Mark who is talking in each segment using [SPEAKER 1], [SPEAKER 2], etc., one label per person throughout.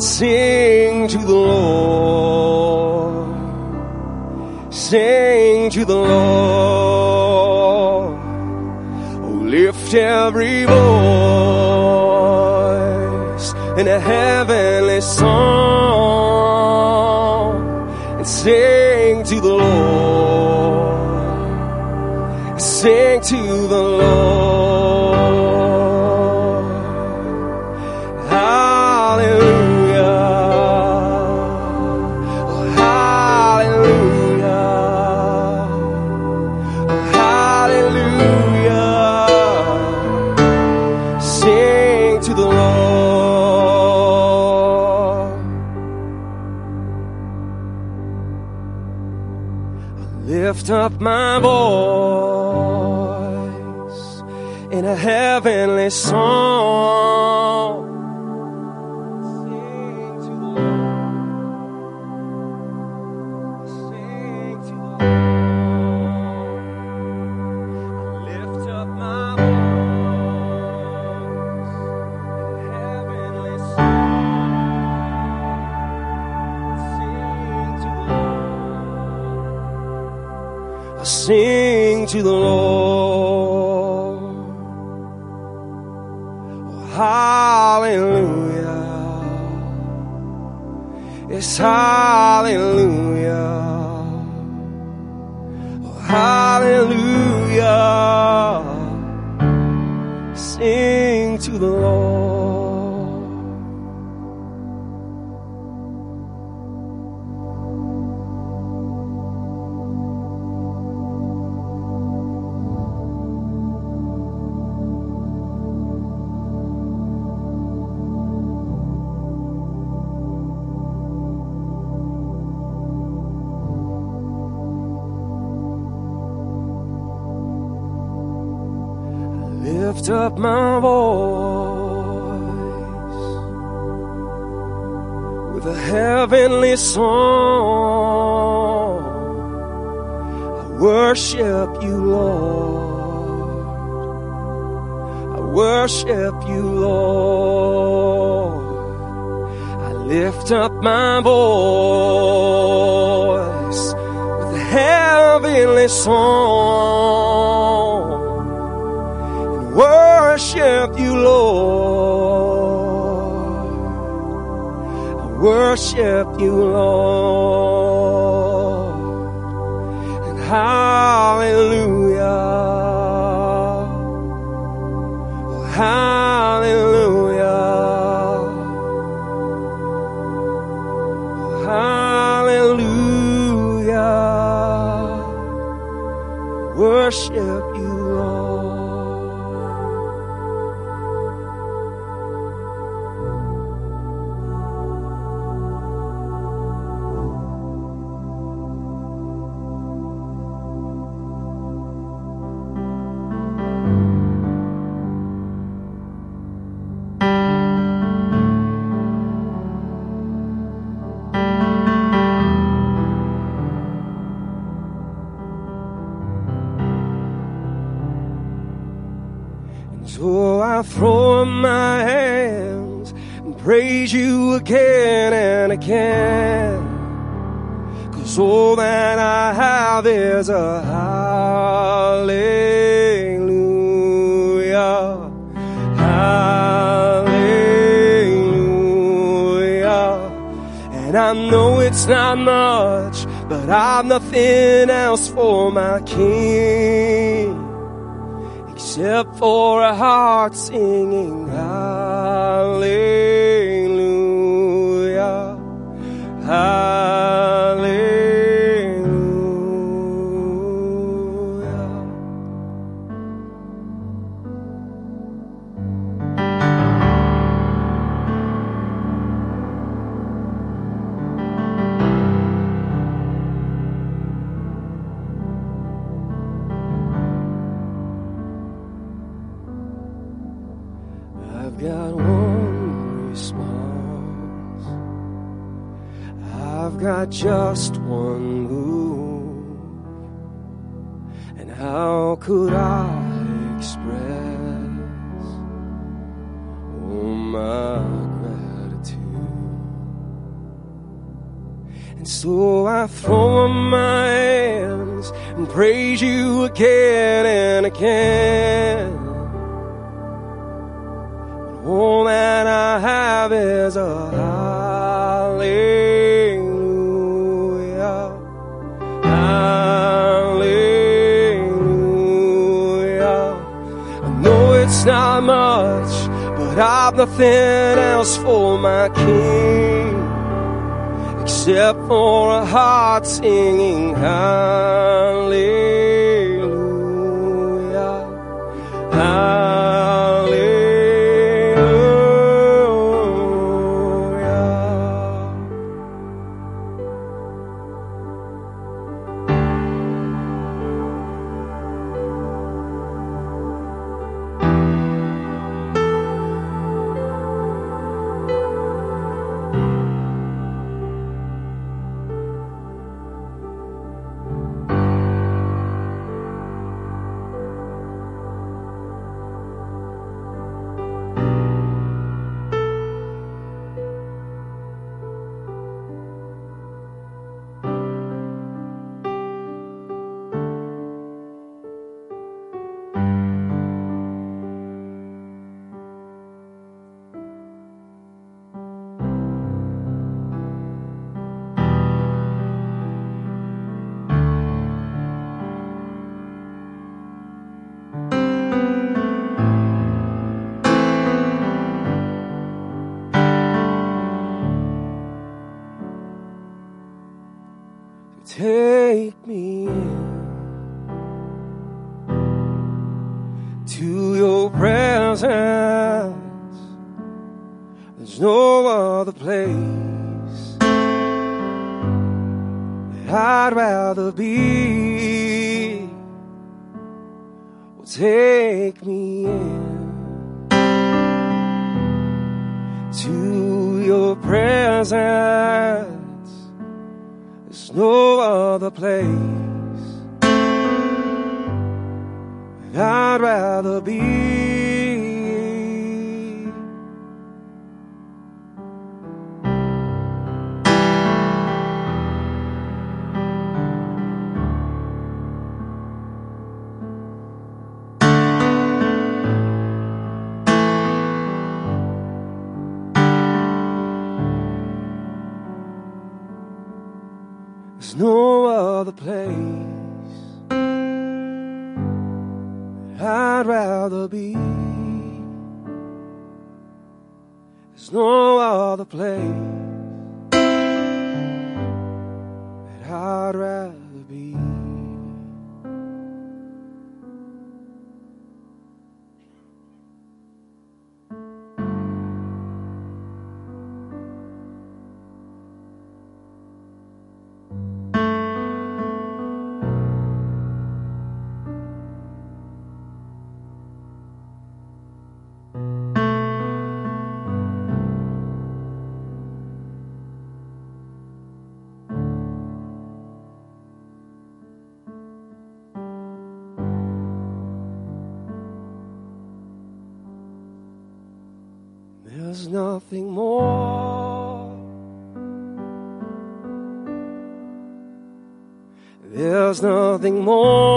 [SPEAKER 1] sing to the Lord. Sing to the Lord. Oh, lift every voice in a heavenly song and sing Up my voice in a heavenly song. To the Lord. Oh, hallelujah. It's hallelujah. Oh, hallelujah. Up my voice with a heavenly song. I worship you, Lord. I worship you, Lord. I lift up my voice with a heavenly song worship you, Lord. And hallelujah. Oh, hallelujah. Oh, hallelujah. Worship praise you again and again. Cause all that I have is a hallelujah. Hallelujah. And I know it's not much, but I've nothing else for my king except for a heart singing hallelujah hallelujah So I throw up my hands and praise you again and again. All that I have is a hallelujah. Hallelujah. I know it's not much, but I've nothing else for my king except for a heart singing hallelujah. Hallelujah. There's nothing more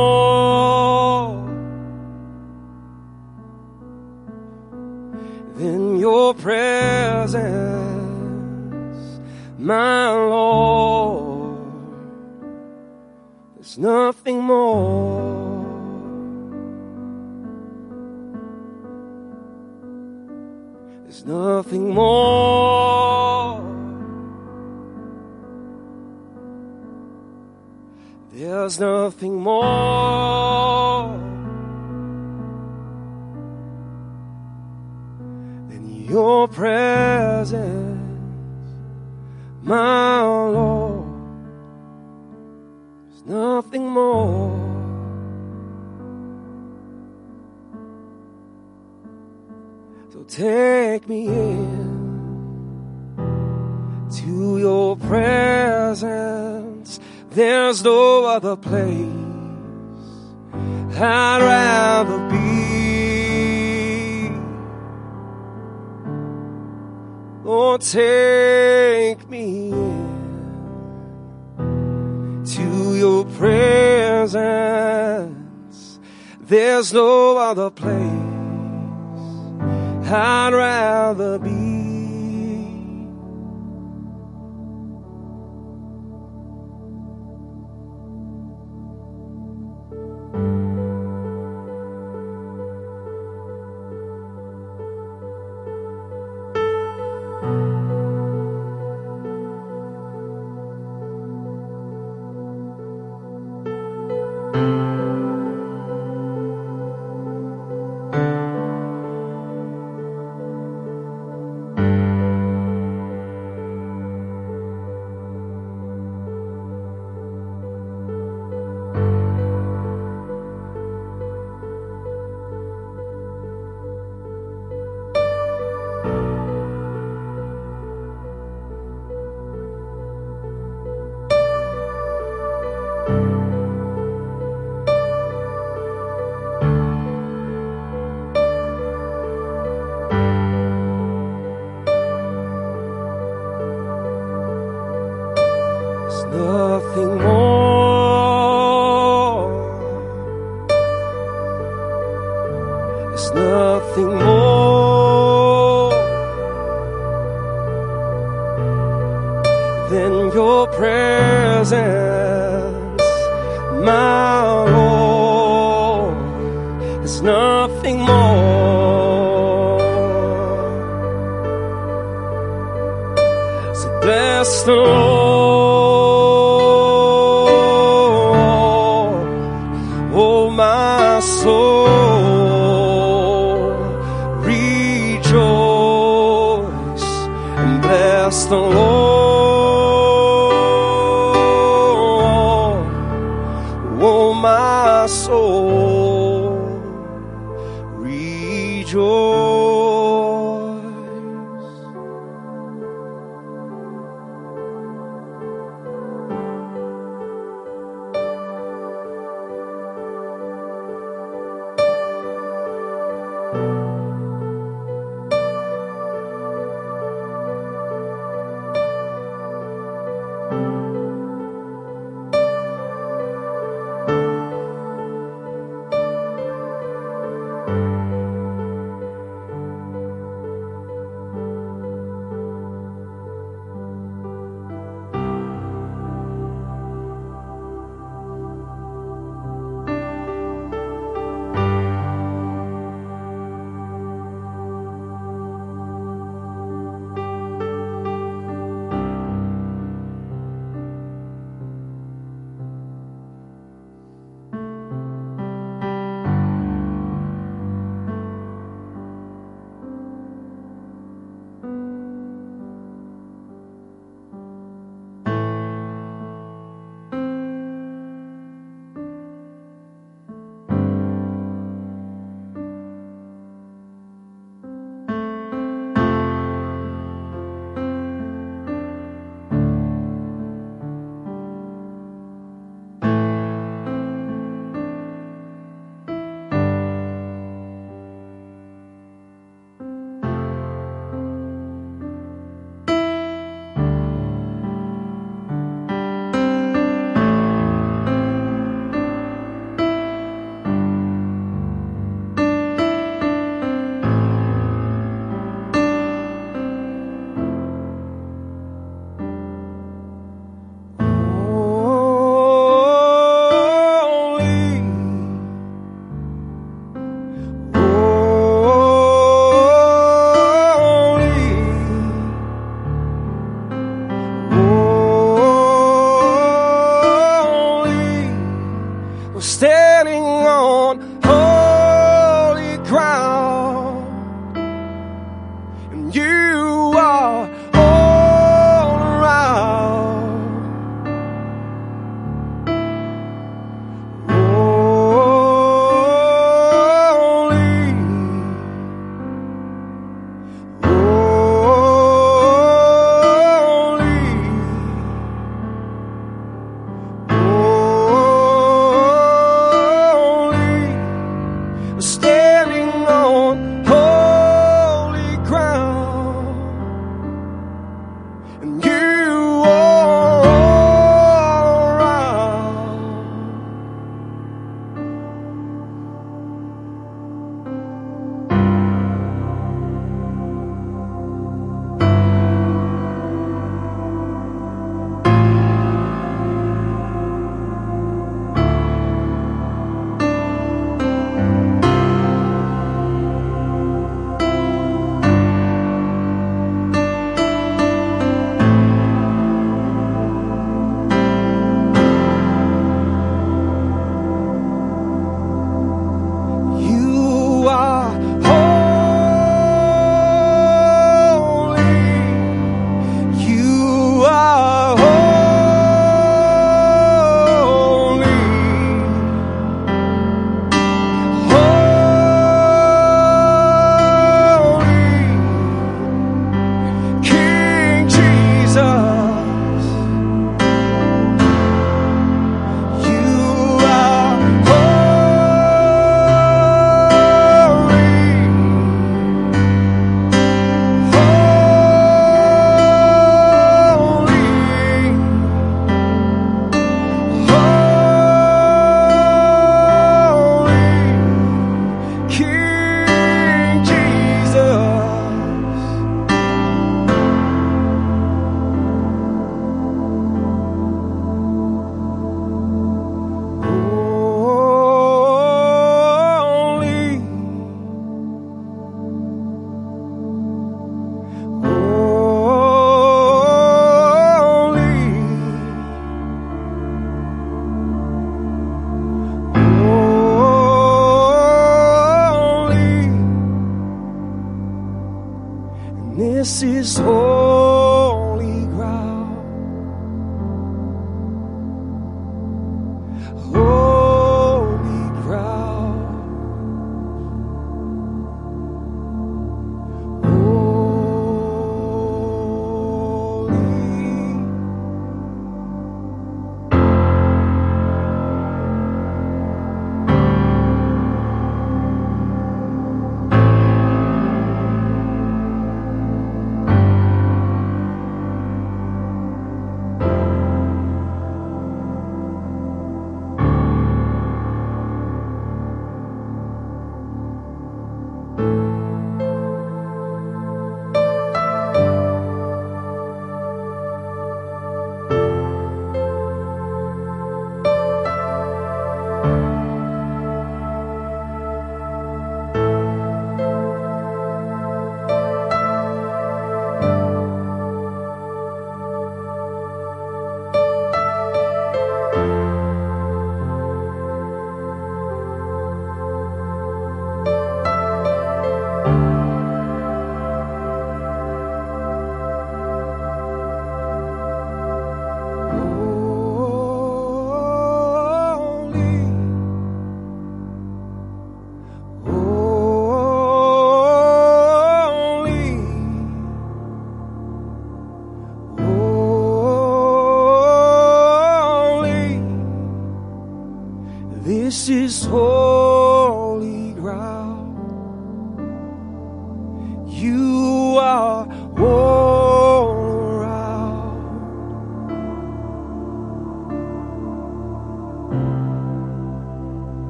[SPEAKER 1] no other place I'd rather be. Lord, take me in your presence. There's no other place I'd rather be.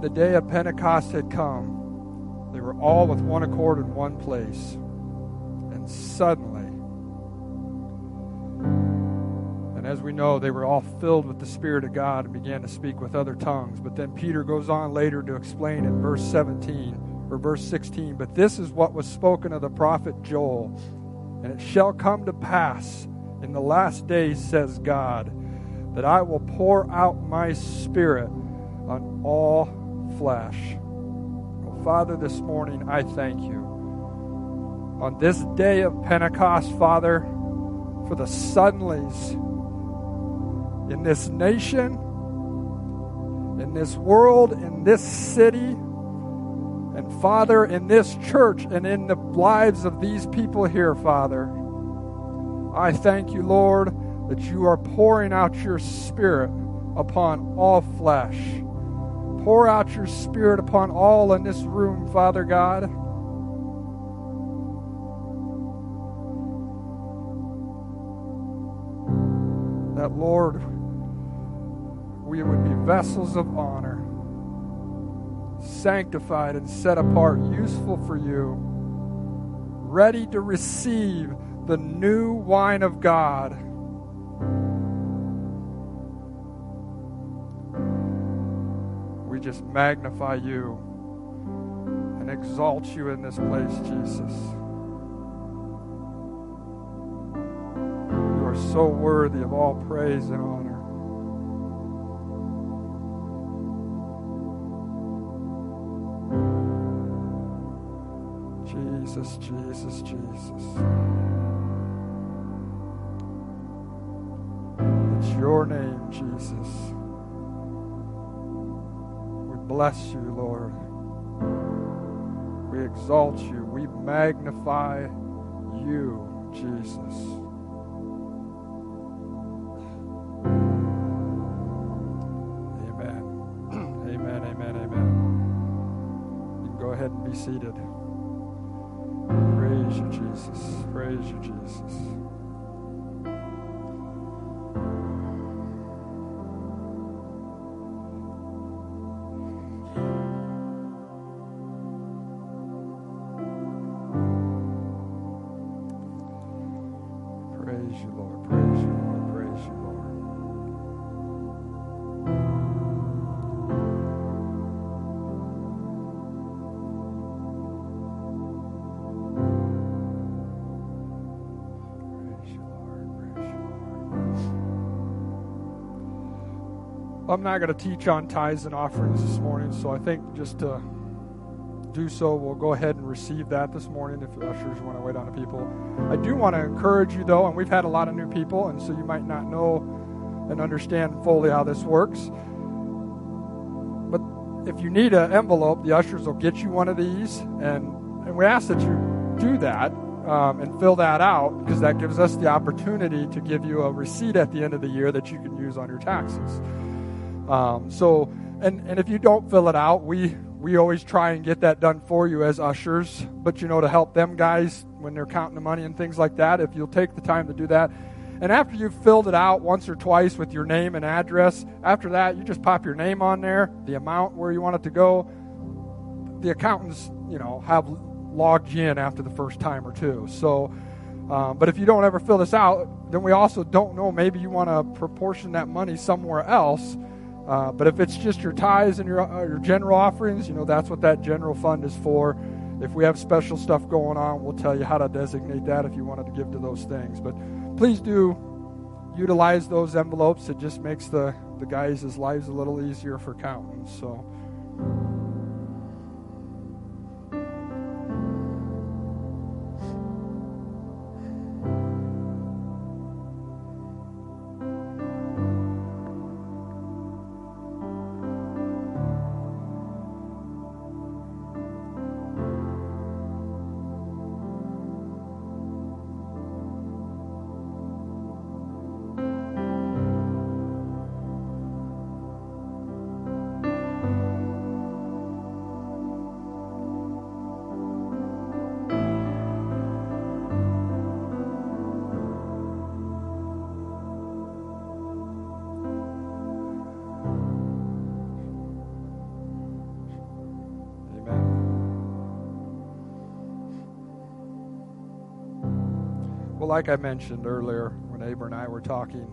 [SPEAKER 1] The
[SPEAKER 2] day of Pentecost had come, they were all with one accord in one place. And suddenly, and as we know, they were all filled with the Spirit of God and began to speak with other tongues. But then Peter goes on later to explain in verse 17 or verse 16 But this is what was spoken of the prophet Joel. And it shall come to pass in the last days, says God, that I will pour out my Spirit on all flesh. Oh, Father, this morning I thank you. On this day of Pentecost, Father, for the suddenlies in this nation, in this world, in this city, and Father, in this church and in the lives of these people here, Father. I thank you, Lord, that you are pouring out your Spirit upon all flesh. Pour out your Spirit upon all in this room, Father God. That, Lord, we would be vessels of honor, sanctified and set apart, useful for you, ready to receive the new wine of God. Just magnify you and exalt you in this place, Jesus. You are so worthy of all praise and honor. Jesus, Jesus, Jesus. It's your name, Jesus. Bless you, Lord. We exalt you. We magnify you, Jesus. Amen. amen, amen, amen. You can go ahead and be seated. Praise you, Jesus. Praise you, Jesus. I'm not going to teach on tithes and offerings this morning, so I think just to do so, we'll go ahead and receive that this morning if the ushers want to wait on the people. I do want to encourage you, though, and we've had a lot of new people, and so you might not know and understand fully how this works. But if you need an envelope, the ushers will get you one of these, and, and we ask that you do that um, and fill that out because that gives us the opportunity to give you a receipt at the end of the year that you can use on your taxes. Um, so, and, and if you don't fill it out, we we always try and get that done for you as ushers. But you know, to help them guys when they're counting the money and things like that, if you'll take the time to do that. And after you've filled it out once or twice with your name and address, after that, you just pop your name on there, the amount where you want it to go. The accountants, you know, have logged you in after the first time or two. So, um, but if you don't ever fill this out, then we also don't know. Maybe you want to proportion that money somewhere else. Uh, but if it's just your tithes and your uh, your general offerings, you know that's what that general fund is for. If we have special stuff going on, we'll tell you how to designate that if you wanted to give to those things. But please do utilize those envelopes. It just makes the the guys' lives a little easier for counting. So. Like I mentioned earlier when Aber and I were talking,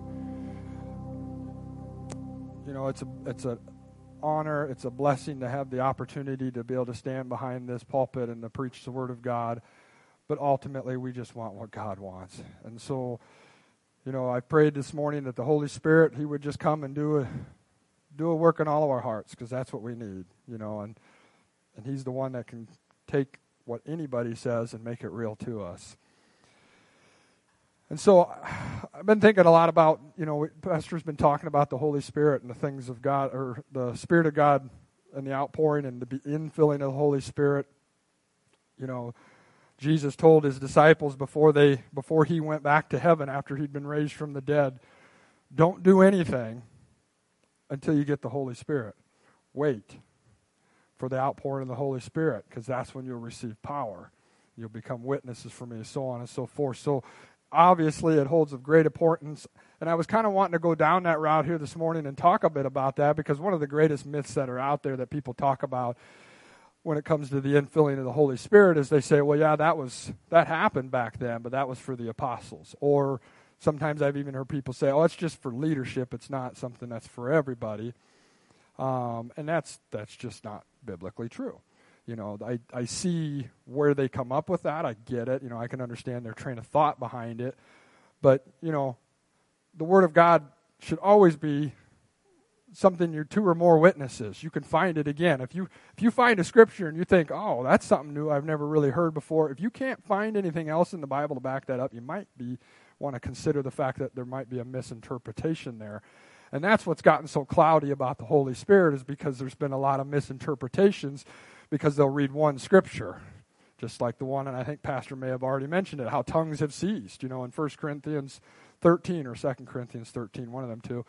[SPEAKER 2] you know, it's a it's a honor, it's a blessing to have the opportunity to be able to stand behind this pulpit and to preach the word of God. But ultimately, we just want what God wants. And so, you know, I prayed this morning that the Holy Spirit, He would just come and do a do a work in all of our hearts because that's what we need, you know, and and He's the one that can take what anybody says and make it real to us. And so I've been thinking a lot about, you know, Pastor's been talking about the Holy Spirit and the things of God, or the Spirit of God and the outpouring and the infilling of the Holy Spirit. You know, Jesus told his disciples before they before he went back to heaven after he'd been raised from the dead, don't do anything until you get the Holy Spirit. Wait for the outpouring of the Holy Spirit because that's when you'll receive power. You'll become witnesses for me, so on and so forth. So obviously it holds of great importance. And I was kind of wanting to go down that route here this morning and talk a bit about that because one of the greatest myths that are out there that people talk about when it comes to the infilling of the Holy Spirit is they say, well, yeah, that was that happened back then, but that was for the apostles. Or sometimes I've even heard people say, oh, it's just for leadership. It's not something that's for everybody. Um, and that's that's just not biblically true. You know, I, I see where they come up with that. I get it. You know, I can understand their train of thought behind it. But, you know, the Word of God should always be something you're two or more witnesses. You can find it again. If you if you find a scripture and you think, "Oh, that's something new I've never really heard before." If you can't find anything else in the Bible to back that up, you might be want to consider the fact that there might be a misinterpretation there. And that's what's gotten so cloudy about the Holy Spirit is because there's been a lot of misinterpretations because they'll read one scripture, just like the one, and I think Pastor may have already mentioned it, how tongues have ceased, you know, in 1 Corinthians 13 or 2 Corinthians 13, one of them two.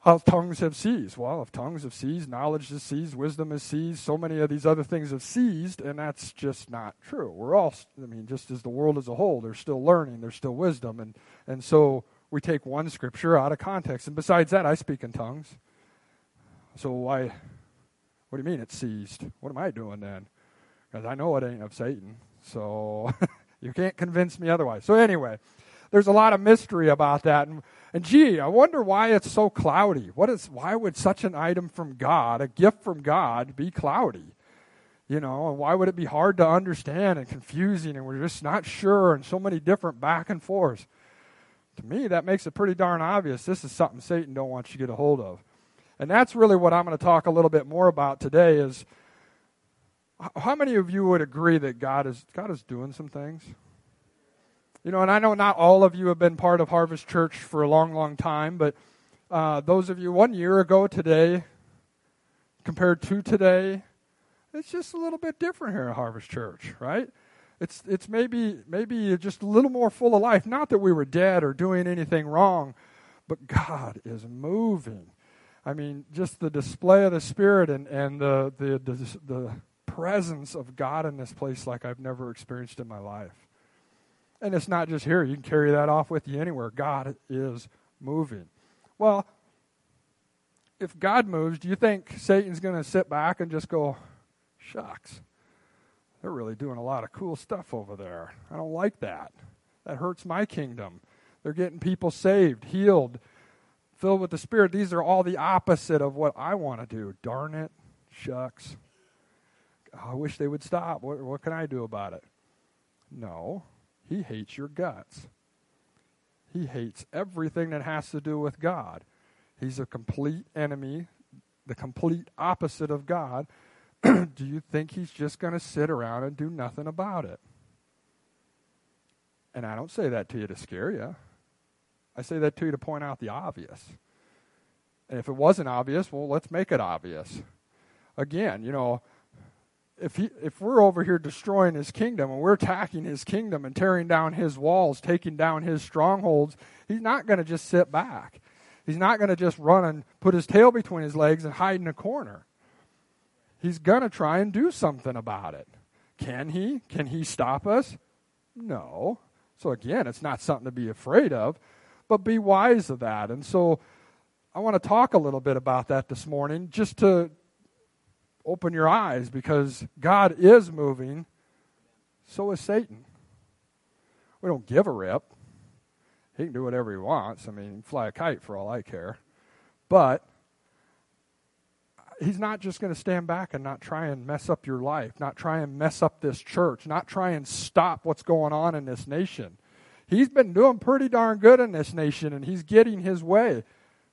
[SPEAKER 2] How tongues have ceased. Well, if tongues have ceased, knowledge has ceased, wisdom has ceased, so many of these other things have ceased, and that's just not true. We're all, I mean, just as the world as a whole, there's still learning, there's still wisdom, and, and so we take one scripture out of context. And besides that, I speak in tongues. So why what do you mean it's seized? What am I doing then? Because I know it ain't of Satan. So you can't convince me otherwise. So, anyway, there's a lot of mystery about that. And, and gee, I wonder why it's so cloudy. What is, why would such an item from God, a gift from God, be cloudy? You know, and why would it be hard to understand and confusing and we're just not sure and so many different back and forths? To me, that makes it pretty darn obvious this is something Satan don't want you to get a hold of. And that's really what I'm going to talk a little bit more about today is how many of you would agree that God is God is doing some things? You know, and I know not all of you have been part of Harvest Church for a long, long time, but uh, those of you one year ago today, compared to today, it's just a little bit different here at Harvest Church, right? It's it's maybe maybe just a little more full of life. Not that we were dead or doing anything wrong, but God is moving. I mean, just the display of the Spirit and, and the, the, the, the presence of God in this place like I've never experienced in my life. And it's not just here, you can carry that off with you anywhere. God is moving. Well, if God moves, do you think Satan's going to sit back and just go, shucks, they're really doing a lot of cool stuff over there. I don't like that. That hurts my kingdom. They're getting people saved, healed, filled with the Spirit, these are all the opposite of what I want to do. Darn it. Shucks. I wish they would stop. What, what can I do about it? No. He hates your guts. He hates everything that has to do with God. He's a complete enemy, the complete opposite of God. do you think he's just going to sit around and do nothing about it? And I don't say that to you to scare you. I say that to you to point out the obvious. And if it wasn't obvious, well, let's make it obvious. Again, you know, if he, if we're over here destroying his kingdom and we're attacking his kingdom and tearing down his walls, taking down his strongholds, he's not going to just sit back. He's not going to just run and put his tail between his legs and hide in a corner. He's going to try and do something about it. Can he? Can he stop us? No. So again, it's not something to be afraid of but be wise of that. And so I want to talk a little bit about that this morning just to open your eyes because God is moving, so is Satan. we don't give a rip. He can do whatever he wants. I mean, fly a kite for all I care. But he's not just going to stand back and not try and mess up your life, not try and mess up this church, not try and stop what's going on in this nation. He's been doing pretty darn good in this nation and he's getting his way.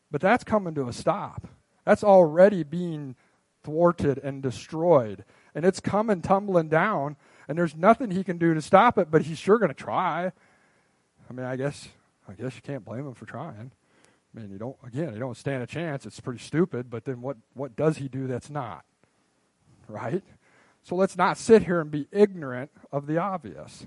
[SPEAKER 2] But that's coming to a stop. That's already being thwarted and destroyed. And it's coming tumbling down, and there's nothing he can do to stop it, but he's sure going to try. I mean, I guess I guess you can't blame him for trying. I mean, you don't again, you don't stand a chance. It's pretty stupid, but then what what does he do that's not? Right? So let's not sit here and be ignorant of the obvious.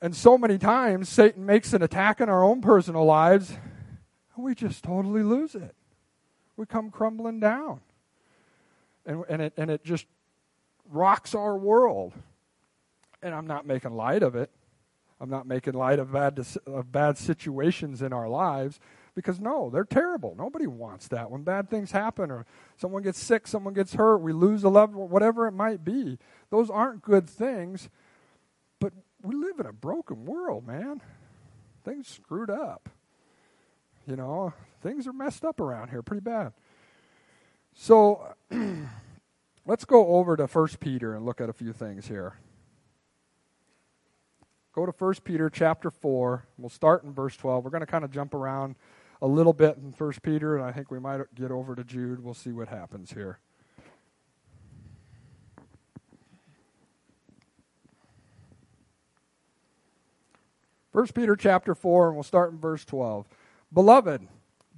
[SPEAKER 2] And so many times Satan makes an attack in our own personal lives, and we just totally lose it. We come crumbling down. And, and, it, and it just rocks our world. And I'm not making light of it. I'm not making light of bad, of bad situations in our lives because no, they're terrible. Nobody wants that. When bad things happen or someone gets sick, someone gets hurt, we lose a loved one, whatever it might be, those aren't good things. We live in a broken world, man. Things screwed up. You know, things are messed up around here pretty bad. So let's go over to 1 Peter and look at a few things here. Go to 1 Peter chapter 4. We'll start in verse 12. We're going to kind of jump around a little bit in 1 Peter, and I think we might get over to Jude. We'll see what happens here. First Peter chapter 4, and we'll start in verse 12. Beloved,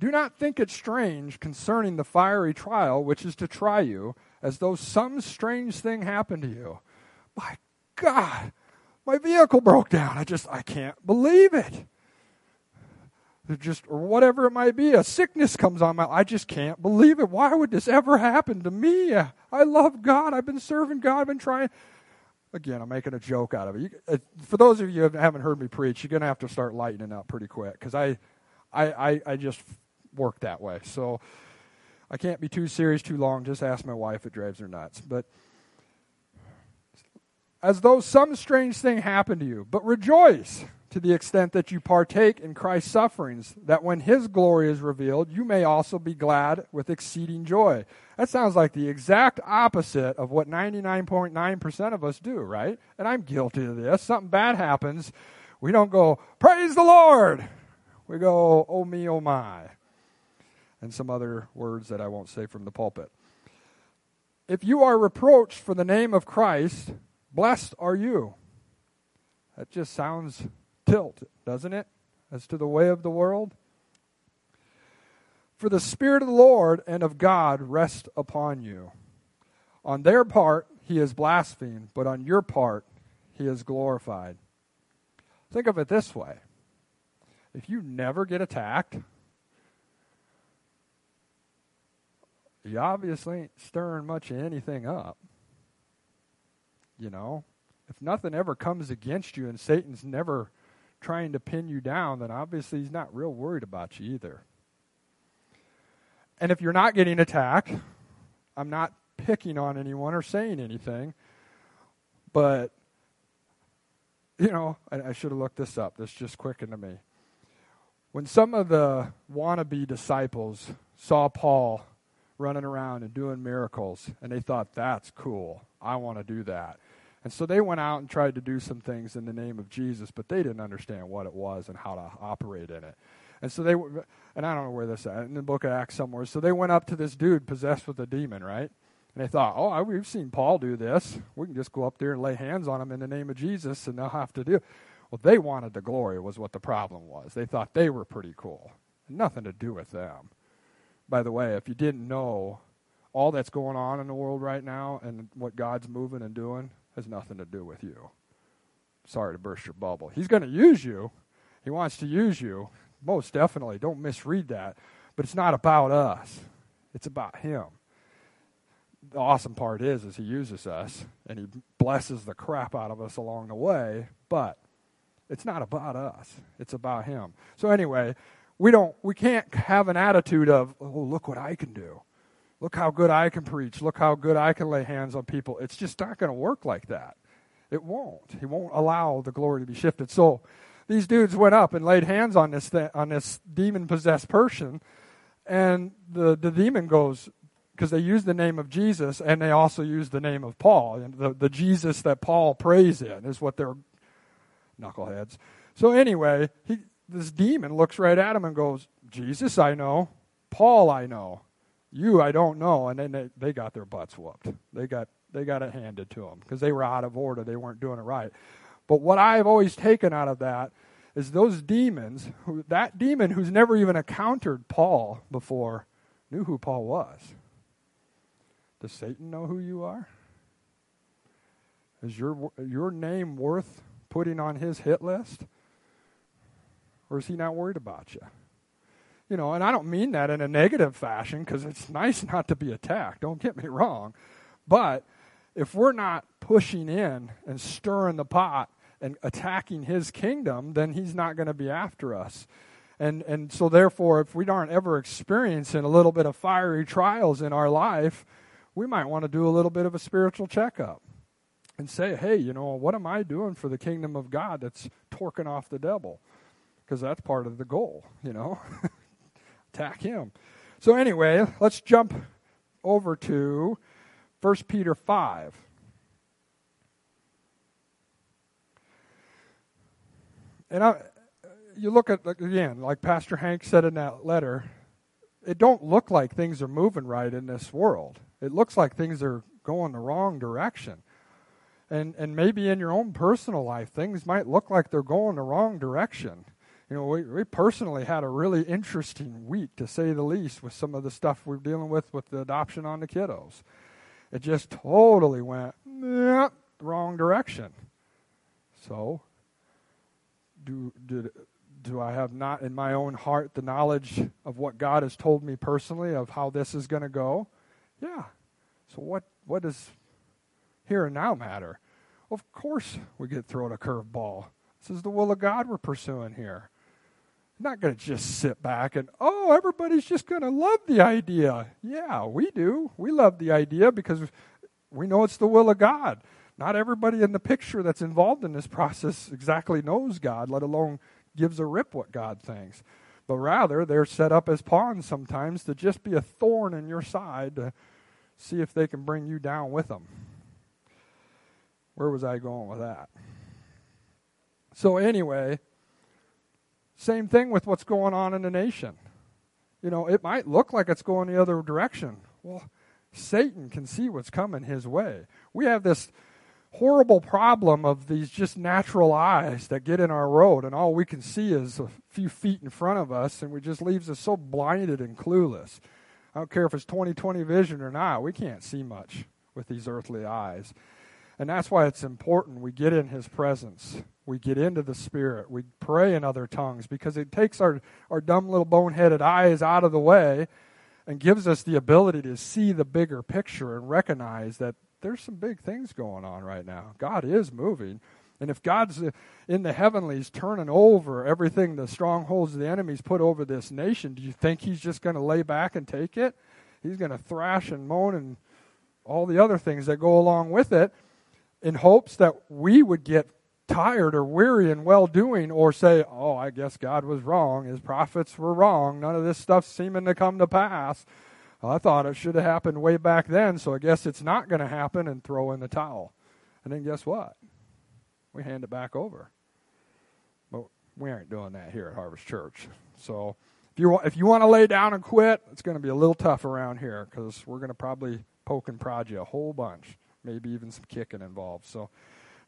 [SPEAKER 2] do not think it strange concerning the fiery trial which is to try you, as though some strange thing happened to you. My God, my vehicle broke down. I just, I can't believe it. just, or whatever it might be, a sickness comes on my, I just can't believe it. Why would this ever happen to me? I love God. I've been serving God. I've been trying. Again, I'm making a joke out of it. You, uh, for those of you who haven't heard me preach, you're going to have to start lightening up pretty quick because I, I, I, I just work that way. So I can't be too serious too long. Just ask my wife, if it drives her nuts. But as though some strange thing happened to you, but rejoice to the extent that you partake in Christ's sufferings, that when his glory is revealed, you may also be glad with exceeding joy. That sounds like the exact opposite of what 99.9% of us do, right? And I'm guilty of this. Something bad happens. We don't go, Praise the Lord. We go, Oh me, oh my and some other words that I won't say from the pulpit. If you are reproached for the name of Christ, blessed are you. That just sounds tilt, doesn't it? As to the way of the world. For the Spirit of the Lord and of God rest upon you. On their part, he is blasphemed, but on your part, he is glorified. Think of it this way if you never get attacked, you obviously ain't stirring much of anything up. You know, if nothing ever comes against you and Satan's never trying to pin you down, then obviously he's not real worried about you either. And if you're not getting attacked, I'm not picking on anyone or saying anything, but, you know, I, I should have looked this up. This just quickened to me. When some of the wannabe disciples saw Paul running around and doing miracles. And they thought, that's cool. I want to do that. And so they went out and tried to do some things in the name of Jesus, but they didn't understand what it was and how to operate in it. And so they, and I don't know where this at, in the book of Acts somewhere. So they went up to this dude possessed with a demon, right? And they thought, oh, we've seen Paul do this. We can just go up there and lay hands on him in the name of Jesus and they'll have to do. Well, they wanted the glory, was what the problem was. They thought they were pretty cool. Nothing to do with them by the way, if you didn't know, all that's going on in the world right now and what God's moving and doing has nothing to do with you. Sorry to burst your bubble. He's going to use you. He wants to use you. Most definitely. Don't misread that. But it's not about us. It's about him. The awesome part is is he uses us and he blesses the crap out of us along the way, but it's not about us. It's about him. So anyway, we don't we can't have an attitude of oh look what i can do look how good i can preach look how good i can lay hands on people it's just not going to work like that It won't. He won't allow the glory to be shifted. So these dudes went up and laid hands on this th- on this demon possessed person, and the the demon goes because they use the name of Jesus and they also use the name of Paul and the the Jesus that Paul prays in is what they're knuckleheads. So anyway, he this demon looks right at him and goes, "Jesus, I know. Paul, I know. You, I don't know." And then they they got their butts whooped. They got they got it handed to them because they were out of order. They weren't doing it right. But what I've always taken out of that is those demons, who, that demon who's never even encountered Paul before, knew who Paul was. Does Satan know who you are? Is your, your name worth putting on his hit list? Or is he not worried about you? You know, and I don't mean that in a negative fashion because it's nice not to be attacked. Don't get me wrong. But if we're not pushing in and stirring the pot and attacking his kingdom, then he's not going to be after us. And, and so, therefore, if we aren't ever experiencing a little bit of fiery trials in our life, we might want to do a little bit of a spiritual checkup and say, hey, you know, what am I doing for the kingdom of God that's torquing off the devil? Because that's part of the goal, you know, attack him. So, anyway, let's jump over to 1 Peter 5. And I, you look at, again, like Pastor Hank said in that letter, it don't look like things are moving right in this world. It looks like things are going the wrong direction. And, and maybe in your own personal life, things might look like they're going the wrong direction. You know, we, we personally had a really interesting week, to say the least, with some of the stuff we're dealing with with the adoption on the kiddos. It just totally went the wrong direction. So, do, do, do I have not in my own heart the knowledge of what God has told me personally of how this is going to go? Yeah. So what what does here and now matter? Of course we get thrown a curveball. This is the will of God we're pursuing here. Not going to just sit back and, oh, everybody's just going to love the idea. Yeah, we do. We love the idea because we know it's the will of God. Not everybody in the picture that's involved in this process exactly knows God, let alone gives a rip what God thinks. But rather, they're set up as pawns sometimes to just be a thorn in your side to see if they can bring you down with them. Where was I going with that? So, anyway, same thing with what's going on in the nation. You know, it might look like it's going the other direction. Well, Satan can see what's coming his way. We have this horrible problem of these just natural eyes that get in our road, and all we can see is a few feet in front of us, and it just leaves us so blinded and clueless. I don't care if it's 20/20 vision or not, we can't see much with these earthly eyes. And that's why it's important we get in his presence. We get into the Spirit. We pray in other tongues because it takes our, our dumb little boneheaded eyes out of the way and gives us the ability to see the bigger picture and recognize that there's some big things going on right now. God is moving. And if God's in the heavenlies turning over everything the strongholds of the enemies put over this nation, do you think he's just going to lay back and take it? He's going to thrash and moan and all the other things that go along with it in hopes that we would get tired or weary in well doing or say, oh, I guess God was wrong. His prophets were wrong. None of this stuff's seeming to come to pass. I thought it should have happened way back then, so I guess it's not going to happen and throw in the towel. And then guess what? We hand it back over. But we aren't doing that here at Harvest Church. So if you, if you want to lay down and quit, it's going to be a little tough around here because we're going to probably poke and prod you a whole bunch, maybe even some kicking involved. So,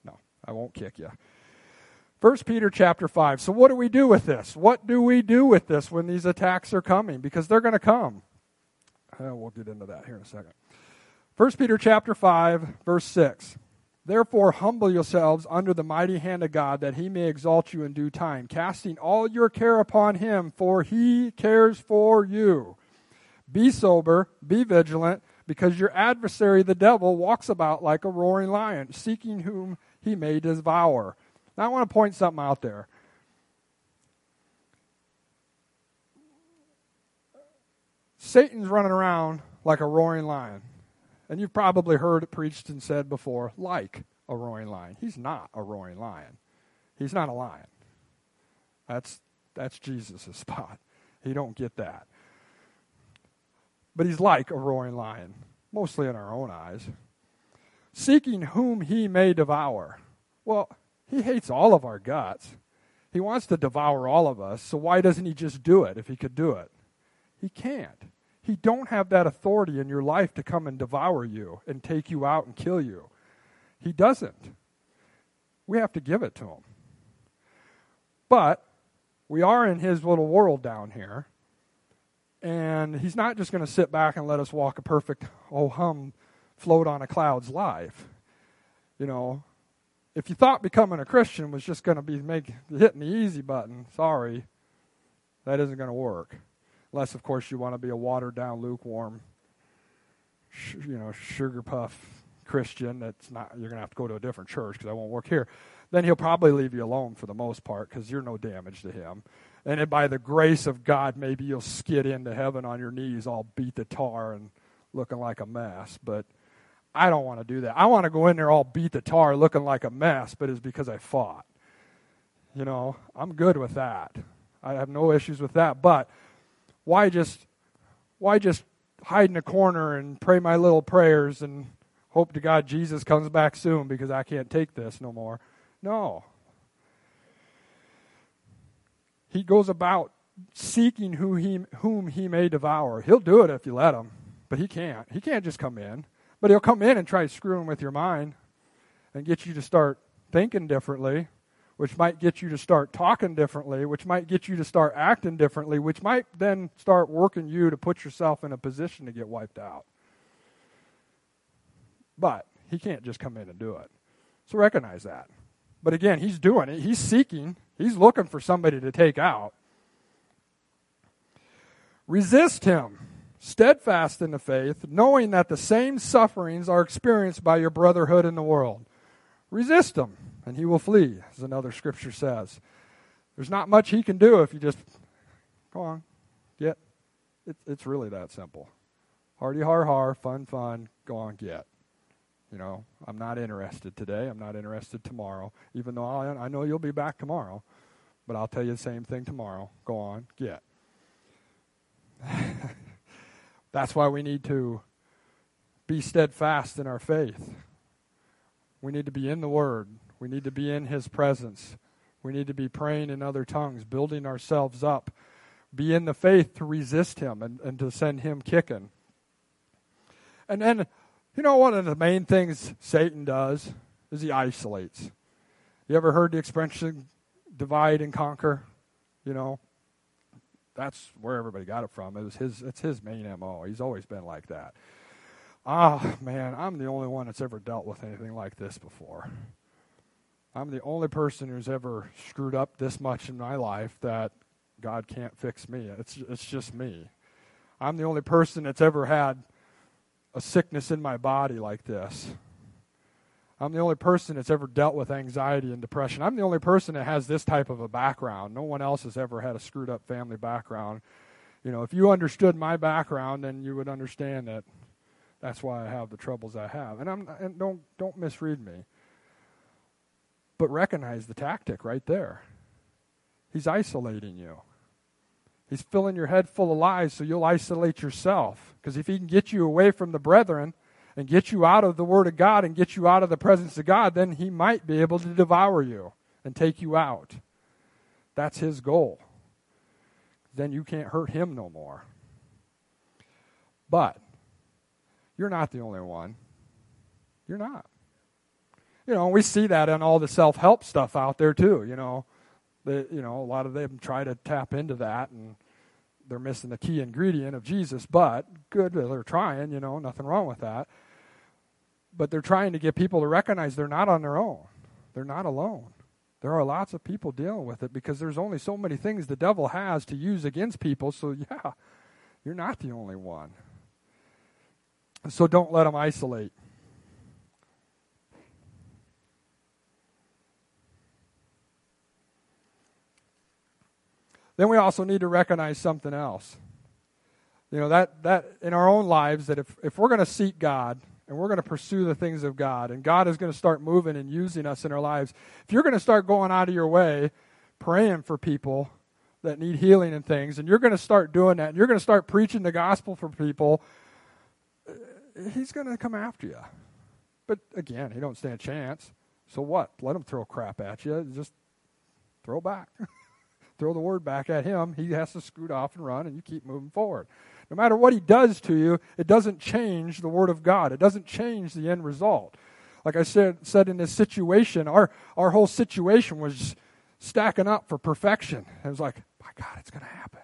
[SPEAKER 2] no, I won't kick you. First Peter chapter 5. So what do we do with this? What do we do with this when these attacks are coming? Because they're going to come. Uh, we'll get into that here in a second. 1 Peter chapter 5, verse 6. Therefore, humble yourselves under the mighty hand of God, that he may exalt you in due time, casting all your care upon him, for he cares for you. Be sober, be vigilant, because your adversary, the devil, walks about like a roaring lion, seeking whom he may devour. Now, I want to point something out there. Satan's running around like a roaring lion. And you've probably heard it preached and said before, like a roaring lion. He's not a roaring lion. He's not a lion. That's that's Jesus' spot. He don't get that. But he's like a roaring lion, mostly in our own eyes, seeking whom he may devour. Well, he hates all of our guts. He wants to devour all of us, so why doesn't he just do it if he could do it? He can't. He don't have that authority in your life to come and devour you and take you out and kill you. He doesn't. We have to give it to him. But we are in his little world down here. And he's not just going to sit back and let us walk a perfect, oh hum, float on a cloud's life. You know, if you thought becoming a Christian was just going to be make, hitting the easy button, sorry, that isn't going to work. Unless, of course, you want to be a watered down, lukewarm, sh- you know, sugar puff Christian. That's not. You're going to have to go to a different church because I won't work here. Then he'll probably leave you alone for the most part because you're no damage to him. And by the grace of God, maybe you'll skid into heaven on your knees, all beat the tar and looking like a mess. But I don't want to do that. I want to go in there all beat the tar, looking like a mess, but it's because I fought. You know, I'm good with that. I have no issues with that. But why just why just hide in a corner and pray my little prayers and hope to God Jesus comes back soon because I can't take this no more? No. He goes about seeking who he, whom he may devour. He'll do it if you let him, but he can't. He can't just come in. But he'll come in and try screwing with your mind and get you to start thinking differently, which might get you to start talking differently, which might get you to start acting differently, which might then start working you to put yourself in a position to get wiped out. But he can't just come in and do it. So recognize that. But again, he's doing it. He's seeking, he's looking for somebody to take out. Resist him, steadfast in the faith, knowing that the same sufferings are experienced by your brotherhood in the world. Resist him, and he will flee, as another scripture says. There's not much he can do if you just go on, get. It, it's really that simple. Hardy har har, fun fun, go on, get. You know, I'm not interested today. I'm not interested tomorrow, even though I, I know you'll be back tomorrow. But I'll tell you the same thing tomorrow. Go on, get. That's why we need to be steadfast in our faith. We need to be in the Word. We need to be in His presence. We need to be praying in other tongues, building ourselves up. Be in the faith to resist Him and, and to send Him kicking. And then you know, one of the main things Satan does is he isolates. You ever heard the expression divide and conquer? You know, that's where everybody got it from. It was his. It's his main mo. He's always been like that. Ah, man, I'm the only one that's ever dealt with anything like this before. I'm the only person who's ever screwed up this much in my life that God can't fix me. It's it's just me. I'm the only person that's ever had a sickness in my body like this. I'm the only person that's ever dealt with anxiety and depression. I'm the only person that has this type of a background. No one else has ever had a screwed up family background. You know, if you understood my background, then you would understand that that's why I have the troubles I have. And I'm and don't don't misread me. But recognize the tactic right there. He's isolating you. He's filling your head full of lies so you'll isolate yourself. Because if he can get you away from the brethren and get you out of the Word of God and get you out of the presence of God, then he might be able to devour you and take you out. That's his goal. Then you can't hurt him no more. But you're not the only one. You're not. You know, we see that in all the self help stuff out there too, you know. They, you know, a lot of them try to tap into that, and they're missing the key ingredient of Jesus. But good, they're trying. You know, nothing wrong with that. But they're trying to get people to recognize they're not on their own. They're not alone. There are lots of people dealing with it because there's only so many things the devil has to use against people. So yeah, you're not the only one. So don't let them isolate. Then we also need to recognize something else. You know, that, that in our own lives, that if, if we're going to seek God and we're going to pursue the things of God, and God is going to start moving and using us in our lives, if you're going to start going out of your way praying for people that need healing and things, and you're going to start doing that, and you're going to start preaching the gospel for people, uh, he's going to come after you. But again, he don't stand a chance. So what? Let him throw crap at you. Just throw back. throw the word back at him. He has to scoot off and run, and you keep moving forward. No matter what he does to you, it doesn't change the word of God. It doesn't change the end result. Like I said, said in this situation, our, our whole situation was stacking up for perfection. It was like, my God, it's going to happen.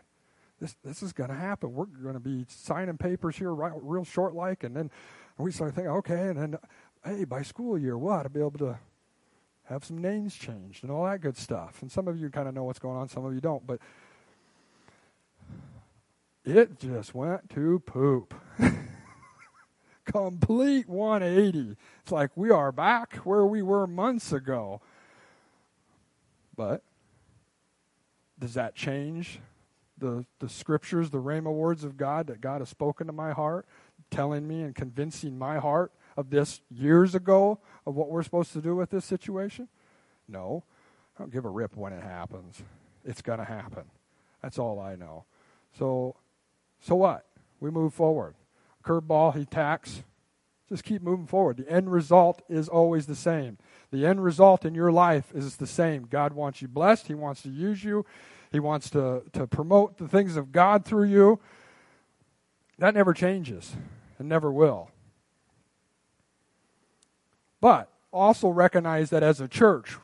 [SPEAKER 2] This, this is going to happen. We're going to be signing papers here right, real short like. And then we started thinking, okay, and then, hey, by school year, what? I'll be able to have some names changed and all that good stuff. And some of you kind of know what's going on, some of you don't. But it just went to poop. Complete 180. It's like we are back where we were months ago. But does that change the, the scriptures, the Rhema words of God that God has spoken to my heart, telling me and convincing my heart of this years ago of what we're supposed to do with this situation? No. I don't give a rip when it happens. It's going to happen. That's all I know. So, so what? We move forward. Curveball, he tacks. Just keep moving forward. The end result is always the same. The end result in your life is the same. God wants you blessed. He wants to use you. He wants to, to promote the things of God through you. That never changes and never will. But also recognize that as a church,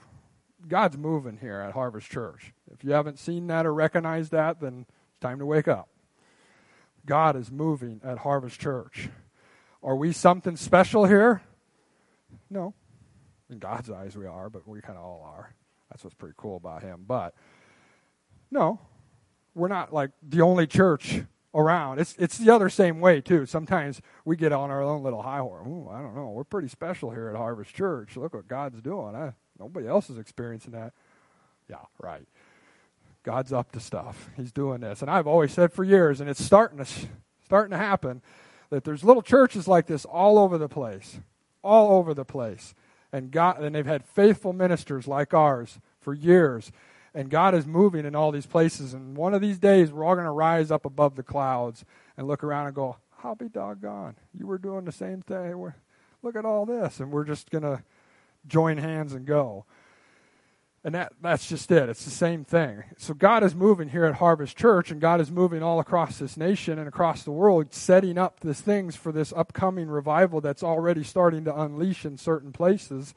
[SPEAKER 2] God's moving here at Harvest Church. If you haven't seen that or recognized that, then it's time to wake up. God is moving at Harvest Church. Are we something special here? No. In God's eyes, we are, but we kind of all are. That's what's pretty cool about Him. But no, we're not like the only church around. It's it's the other same way too. Sometimes we get on our own little high horse. Ooh, I don't know. We're pretty special here at Harvest Church. Look what God's doing. I, nobody else is experiencing that. Yeah, right. God's up to stuff. He's doing this, and I've always said for years, and it's starting to starting to happen that there's little churches like this all over the place, all over the place, and God, and they've had faithful ministers like ours for years and God is moving in all these places. And one of these days, we're all going to rise up above the clouds and look around and go, I'll be doggone. You were doing the same thing. We're, look at all this. And we're just going to join hands and go. And that, that's just it. It's the same thing. So God is moving here at Harvest Church, and God is moving all across this nation and across the world, setting up these things for this upcoming revival that's already starting to unleash in certain places.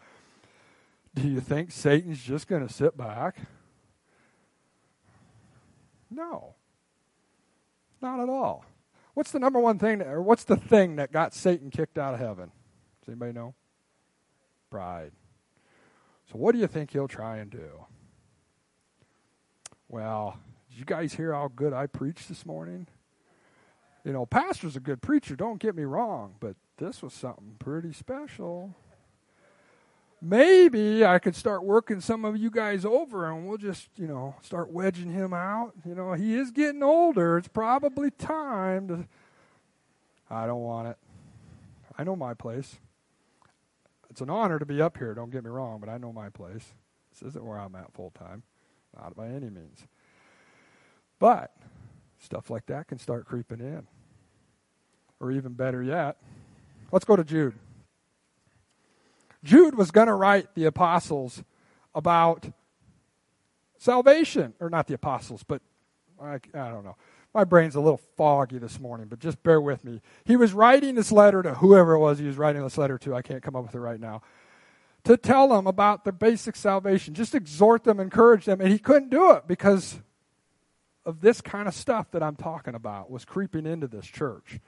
[SPEAKER 2] Do you think Satan's just going to sit back? No. Not at all. What's the number one thing, or what's the thing that got Satan kicked out of heaven? Does anybody know? Pride. So, what do you think he'll try and do? Well, did you guys hear how good I preached this morning? You know, pastor's a good preacher, don't get me wrong, but this was something pretty special maybe I could start working some of you guys over and we'll just, you know, start wedging him out. You know, he is getting older. It's probably time to. I don't want it. I know my place. It's an honor to be up here, don't get me wrong, but I know my place. This isn't where I'm at full time, not by any means. But stuff like that can start creeping in. Or even better yet, let's go to Jude. Jude was going to write the apostles about salvation, or not the apostles, but I, I, don't know. My brain's a little foggy this morning, but just bear with me. He was writing this letter to whoever it was he was writing this letter to. I can't come up with it right now. To tell them about the basic salvation, just exhort them, encourage them. And he couldn't do it because of this kind of stuff that I'm talking about was creeping into this church.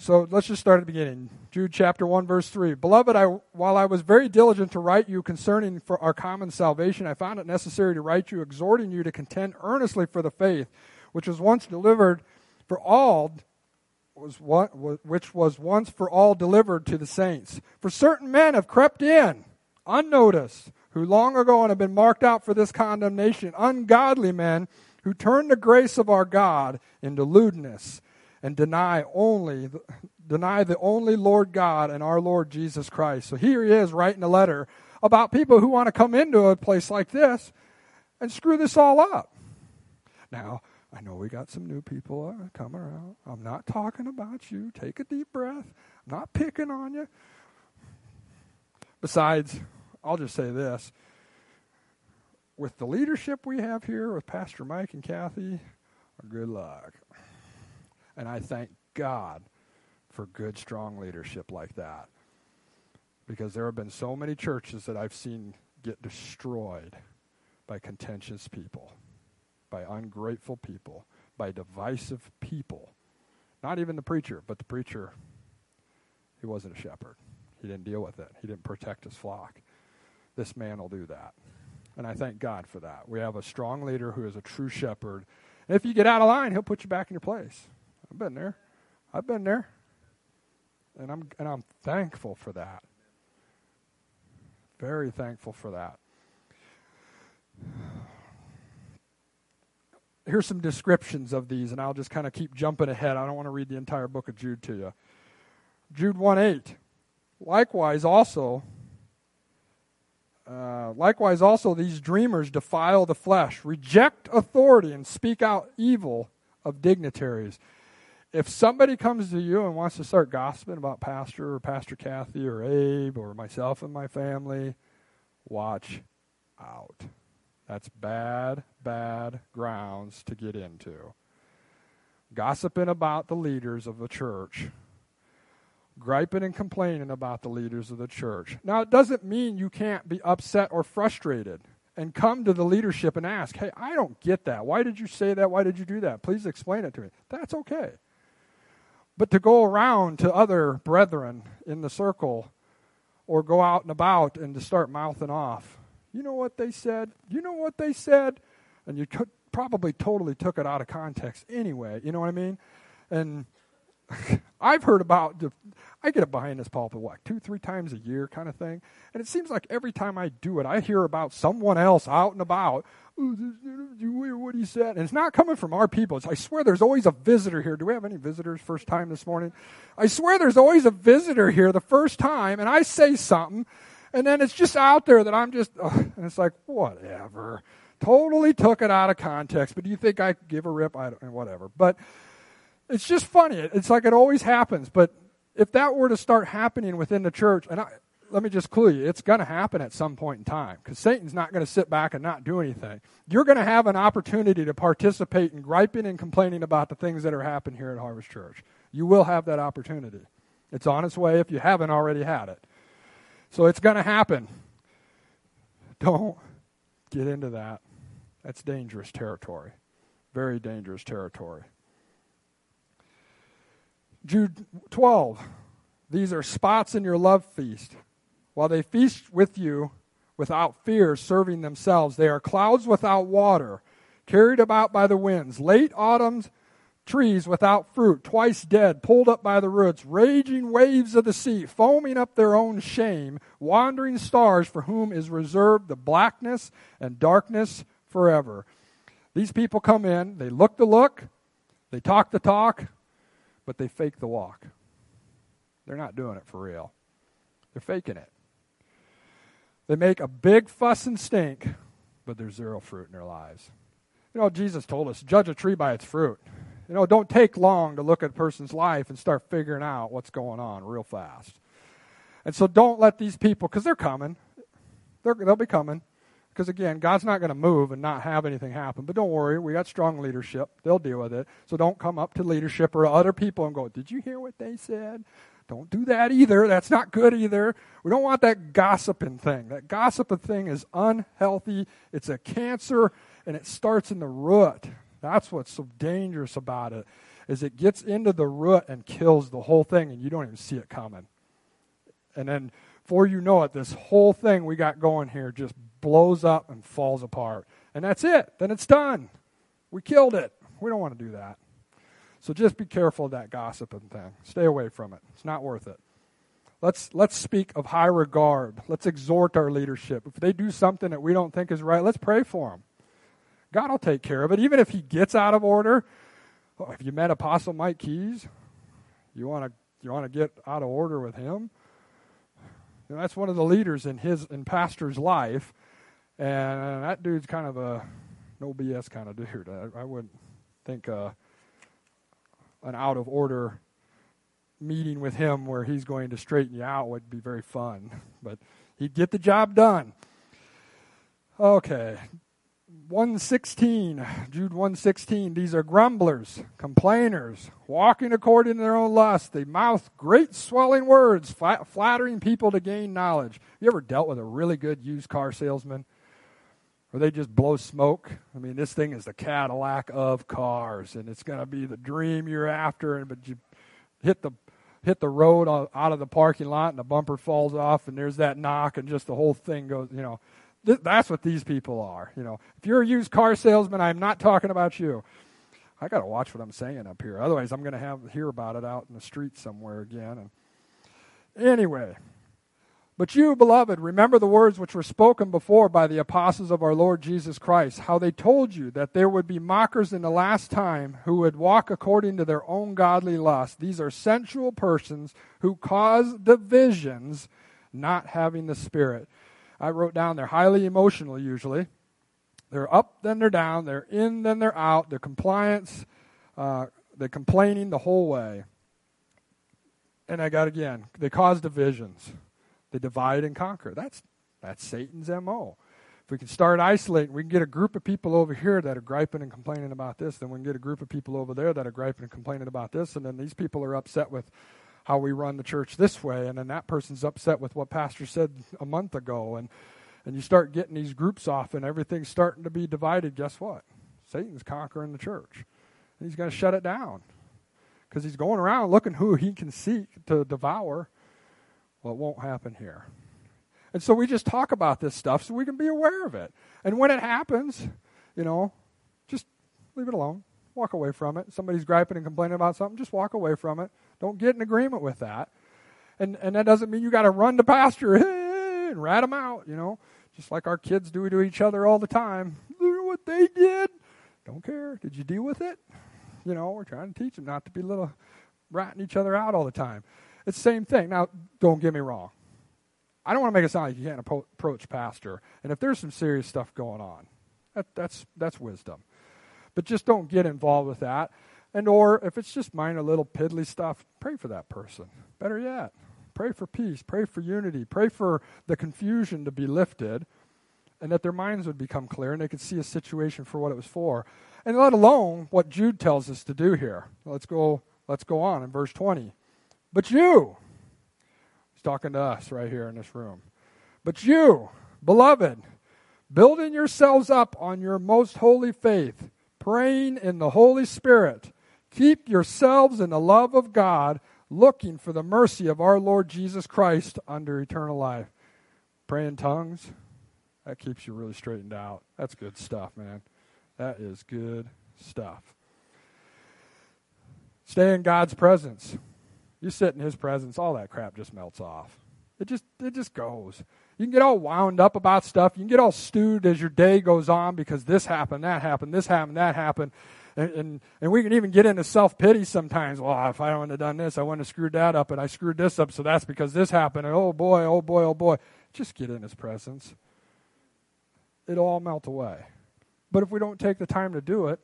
[SPEAKER 2] So let's just start at the beginning. Jude chapter 1, verse 3. Beloved, I, while I was very diligent to write you concerning for our common salvation, I found it necessary to write you, exhorting you to contend earnestly for the faith, which was once delivered for all, was what, which was once for all delivered to the saints. For certain men have crept in, unnoticed, who long ago and have been marked out for this condemnation, ungodly men who turn the grace of our God into lewdness and deny only deny the only Lord God and our Lord Jesus Christ. So here he is writing a letter about people who want to come into a place like this and screw this all up. Now, I know we got some new people uh, coming around. I'm not talking about you. Take a deep breath. I'm not picking on you. Besides, I'll just say this. With the leadership we have here with Pastor Mike and Kathy, good luck. And I thank God for good, strong leadership like that. Because there have been so many churches that I've seen get destroyed by contentious people, by ungrateful people, by divisive people. Not even the preacher, but the preacher, he wasn't a shepherd. He didn't deal with it, he didn't protect his flock. This man will do that. And I thank God for that. We have a strong leader who is a true shepherd. And if you get out of line, he'll put you back in your place. I've been there. I've been there. And I'm and I'm thankful for that. Very thankful for that. Here's some descriptions of these, and I'll just kind of keep jumping ahead. I don't want to read the entire book of Jude to you. Jude 1 8. Likewise, also, uh, likewise, also, these dreamers defile the flesh, reject authority, and speak out evil of dignitaries. If somebody comes to you and wants to start gossiping about Pastor or Pastor Kathy or Abe or myself and my family, watch out. That's bad, bad grounds to get into. Gossiping about the leaders of the church, griping and complaining about the leaders of the church. Now, it doesn't mean you can't be upset or frustrated and come to the leadership and ask, hey, I don't get that. Why did you say that? Why did you do that? Please explain it to me. That's okay. But to go around to other brethren in the circle or go out and about and to start mouthing off you know what they said? You know what they said? And you could, probably totally took it out of context anyway. You know what I mean? And I've heard about, I get it behind this pulpit, what, two, three times a year kind of thing. And it seems like every time I do it, I hear about someone else out and about. What he said? And it's not coming from our people. It's, I swear there's always a visitor here. Do we have any visitors first time this morning? I swear there's always a visitor here the first time, and I say something, and then it's just out there that I'm just, and it's like, whatever. Totally took it out of context. But do you think I give a rip? I don't, eh, whatever. But it's just funny. It's like it always happens. But if that were to start happening within the church, and I, let me just clue you, it's going to happen at some point in time because Satan's not going to sit back and not do anything. You're going to have an opportunity to participate in griping and complaining about the things that are happening here at Harvest Church. You will have that opportunity. It's on its way if you haven't already had it. So it's going to happen. Don't get into that. That's dangerous territory. Very dangerous territory. Jude 12. These are spots in your love feast. While they feast with you without fear, serving themselves, they are clouds without water, carried about by the winds. Late autumns trees without fruit, twice dead, pulled up by the roots, raging waves of the sea, foaming up their own shame, wandering stars for whom is reserved the blackness and darkness forever. These people come in, they look the look, they talk the talk, but they fake the walk. They're not doing it for real. They're faking it. They make a big fuss and stink, but there's zero fruit in their lives. You know, Jesus told us, judge a tree by its fruit. You know, don't take long to look at a person's life and start figuring out what's going on real fast. And so don't let these people, because they're coming, they're, they'll be coming. Because again, God's not going to move and not have anything happen. But don't worry, we got strong leadership. They'll deal with it. So don't come up to leadership or other people and go, Did you hear what they said? Don't do that either. That's not good either. We don't want that gossiping thing. That gossiping thing is unhealthy. It's a cancer and it starts in the root. That's what's so dangerous about it is it gets into the root and kills the whole thing and you don't even see it coming. And then before you know it, this whole thing we got going here just blows up and falls apart. And that's it. Then it's done. We killed it. We don't want to do that. So just be careful of that gossiping thing. Stay away from it. It's not worth it. Let's let's speak of high regard. Let's exhort our leadership. If they do something that we don't think is right, let's pray for them. God will take care of it. Even if he gets out of order, Oh, have you met Apostle Mike Keys? You want to you want to get out of order with him? You know, that's one of the leaders in his in pastor's life, and that dude's kind of a no BS kind of dude. I, I wouldn't think uh, an out of order meeting with him where he's going to straighten you out would be very fun, but he'd get the job done. Okay. 116, Jude 116, these are grumblers, complainers, walking according to their own lust. They mouth great swelling words, flattering people to gain knowledge. You ever dealt with a really good used car salesman? Or they just blow smoke? I mean, this thing is the Cadillac of cars, and it's going to be the dream you're after, And but you hit the hit the road out of the parking lot and the bumper falls off and there's that knock and just the whole thing goes, you know. Th- that's what these people are, you know. If you're a used car salesman, I'm not talking about you. I got to watch what I'm saying up here. Otherwise, I'm going to have hear about it out in the street somewhere again. And anyway, but you, beloved, remember the words which were spoken before by the apostles of our Lord Jesus Christ, how they told you that there would be mockers in the last time who would walk according to their own godly lust. These are sensual persons who cause divisions, not having the Spirit. I wrote down they're highly emotional usually. They're up, then they're down. They're in, then they're out. They're compliance. Uh, they're complaining the whole way. And I got again, they cause divisions. They divide and conquer. That's that's Satan's MO. If we can start isolating, we can get a group of people over here that are griping and complaining about this, then we can get a group of people over there that are griping and complaining about this, and then these people are upset with how we run the church this way, and then that person's upset with what pastor said a month ago, and and you start getting these groups off, and everything's starting to be divided. Guess what? Satan's conquering the church, and he's going to shut it down because he's going around looking who he can seek to devour well, it won't happen here. And so we just talk about this stuff so we can be aware of it. And when it happens, you know, just leave it alone. Walk away from it. Somebody's griping and complaining about something, just walk away from it. Don't get in agreement with that. And and that doesn't mean you got to run to pastor and rat them out, you know. Just like our kids do to each other all the time. Look what they did. Don't care. Did you deal with it? You know, we're trying to teach them not to be little ratting each other out all the time. It's the same thing. Now, don't get me wrong. I don't want to make it sound like you can't approach pastor. And if there's some serious stuff going on, that, that's that's wisdom. But just don't get involved with that. And or if it's just minor little piddly stuff, pray for that person. Better yet, pray for peace, pray for unity, pray for the confusion to be lifted, and that their minds would become clear and they could see a situation for what it was for. And let alone what Jude tells us to do here. Let's go let's go on in verse 20. But you, he's talking to us right here in this room. But you, beloved, building yourselves up on your most holy faith, praying in the Holy Spirit, keep yourselves in the love of God, looking for the mercy of our Lord Jesus Christ under eternal life. Pray in tongues, that keeps you really straightened out. That's good stuff, man. That is good stuff. Stay in God's presence. You sit in his presence, all that crap just melts off. It just it just goes. You can get all wound up about stuff. You can get all stewed as your day goes on because this happened, that happened, this happened, that happened. And, and, and we can even get into self pity sometimes. Well, if I wouldn't have done this, I wouldn't have screwed that up, and I screwed this up, so that's because this happened. And oh boy, oh boy, oh boy. Just get in his presence. It'll all melt away. But if we don't take the time to do it,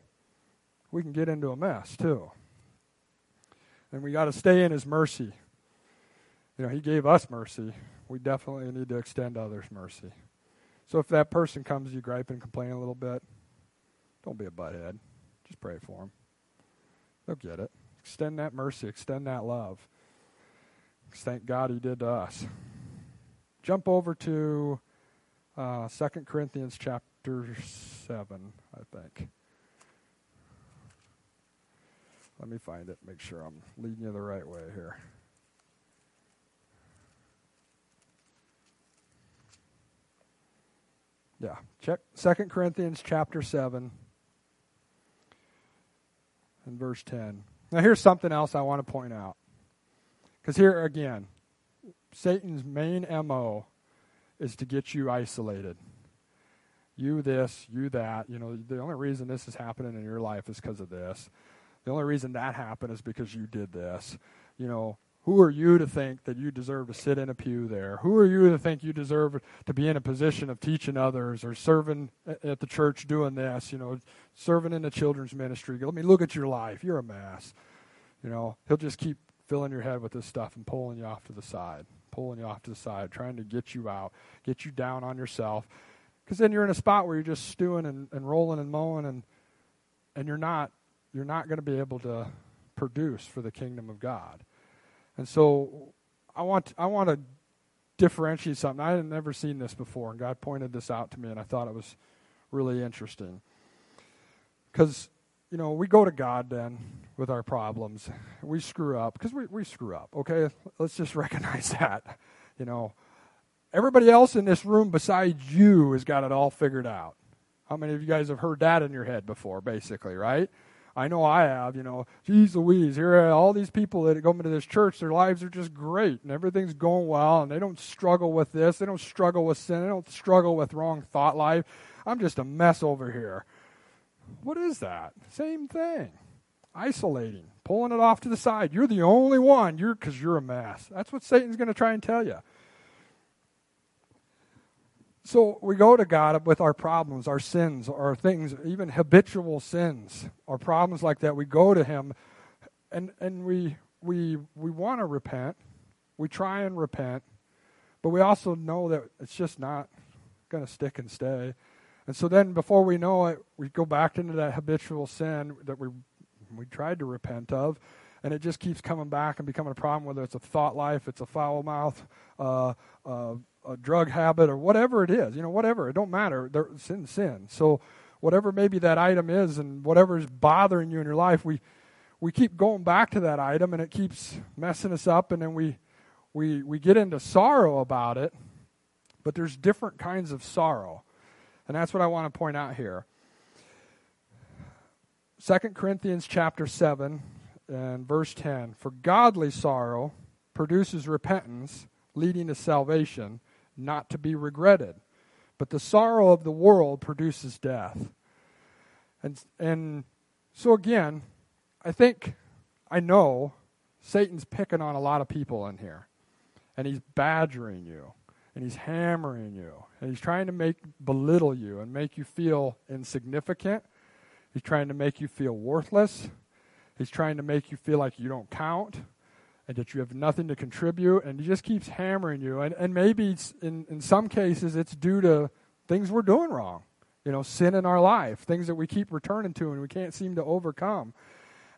[SPEAKER 2] we can get into a mess too. And we got to stay in His mercy. You know, He gave us mercy. We definitely need to extend others mercy. So if that person comes, you gripe and complain a little bit, don't be a butthead. Just pray for them. They'll get it. Extend that mercy, extend that love. Thank God He did to us. Jump over to uh, 2 Corinthians chapter 7, I think. Let me find it, make sure I'm leading you the right way here. Yeah, check 2 Corinthians chapter 7 and verse 10. Now, here's something else I want to point out. Because here again, Satan's main MO is to get you isolated. You this, you that. You know, the only reason this is happening in your life is because of this The only reason that happened is because you did this. You know, who are you to think that you deserve to sit in a pew there? Who are you to think you deserve to be in a position of teaching others or serving at the church doing this, you know, serving in the children's ministry? Let me look at your life. You're a mess. You know, he'll just keep filling your head with this stuff and pulling you off to the side, pulling you off to the side, trying to get you out, get you down on yourself. Because then you're in a spot where you're just stewing and, and rolling and mowing and and you're not you're not going to be able to produce for the kingdom of God. And so I want I want to differentiate something. I had never seen this before, and God pointed this out to me, and I thought it was really interesting. Because you know we go to God then with our problems, we screw up because we we screw up. Okay, let's just recognize that. You know, everybody else in this room besides you has got it all figured out. How many of you guys have heard that in your head before? Basically, right? I know I have, you know, geez Louise, here are all these people that go into this church, their lives are just great and everything's going well and they don't struggle with this, they don't struggle with sin, they don't struggle with wrong thought life. I'm just a mess over here. What is that? Same thing. Isolating, pulling it off to the side. You're the only one. You're because you're a mess. That's what Satan's going to try and tell you. So we go to God with our problems, our sins, our things, even habitual sins, or problems like that. We go to Him, and and we we we want to repent. We try and repent, but we also know that it's just not going to stick and stay. And so then, before we know it, we go back into that habitual sin that we we tried to repent of, and it just keeps coming back and becoming a problem. Whether it's a thought life, it's a foul mouth. Uh, uh, a drug habit or whatever it is, you know, whatever, it don't matter. They're sin, sin. So whatever maybe that item is and whatever is bothering you in your life, we we keep going back to that item and it keeps messing us up and then we we we get into sorrow about it. But there's different kinds of sorrow. And that's what I want to point out here. 2 Corinthians chapter 7 and verse 10 For godly sorrow produces repentance leading to salvation not to be regretted. But the sorrow of the world produces death. And, and so, again, I think, I know Satan's picking on a lot of people in here. And he's badgering you. And he's hammering you. And he's trying to make belittle you and make you feel insignificant. He's trying to make you feel worthless. He's trying to make you feel like you don't count and that you have nothing to contribute, and he just keeps hammering you. And, and maybe in, in some cases it's due to things we're doing wrong, you know, sin in our life, things that we keep returning to and we can't seem to overcome.